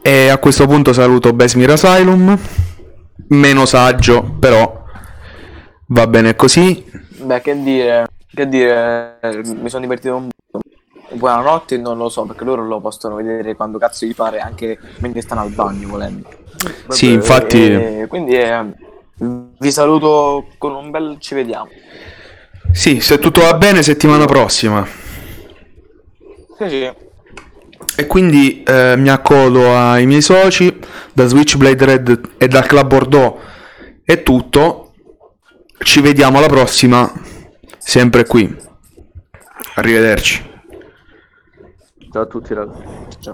Speaker 1: E a questo punto saluto Besmir Asylum, meno saggio però Va bene così.
Speaker 3: Beh, che dire, che dire, mi sono divertito un po'. Buonanotte, non lo so, perché loro lo possono vedere quando cazzo gli pare, anche mentre stanno al bagno, volendo.
Speaker 1: Vabbè, sì, infatti.
Speaker 3: E, quindi eh, vi saluto con un bel ci vediamo.
Speaker 1: Sì, se tutto va bene, settimana prossima.
Speaker 3: Sì, sì.
Speaker 1: E quindi eh, mi accodo ai miei soci da Switchblade Red e dal Club Bordeaux. È tutto. Ci vediamo alla prossima, sempre qui. Arrivederci.
Speaker 2: Ciao a tutti ragazzi. Ciao.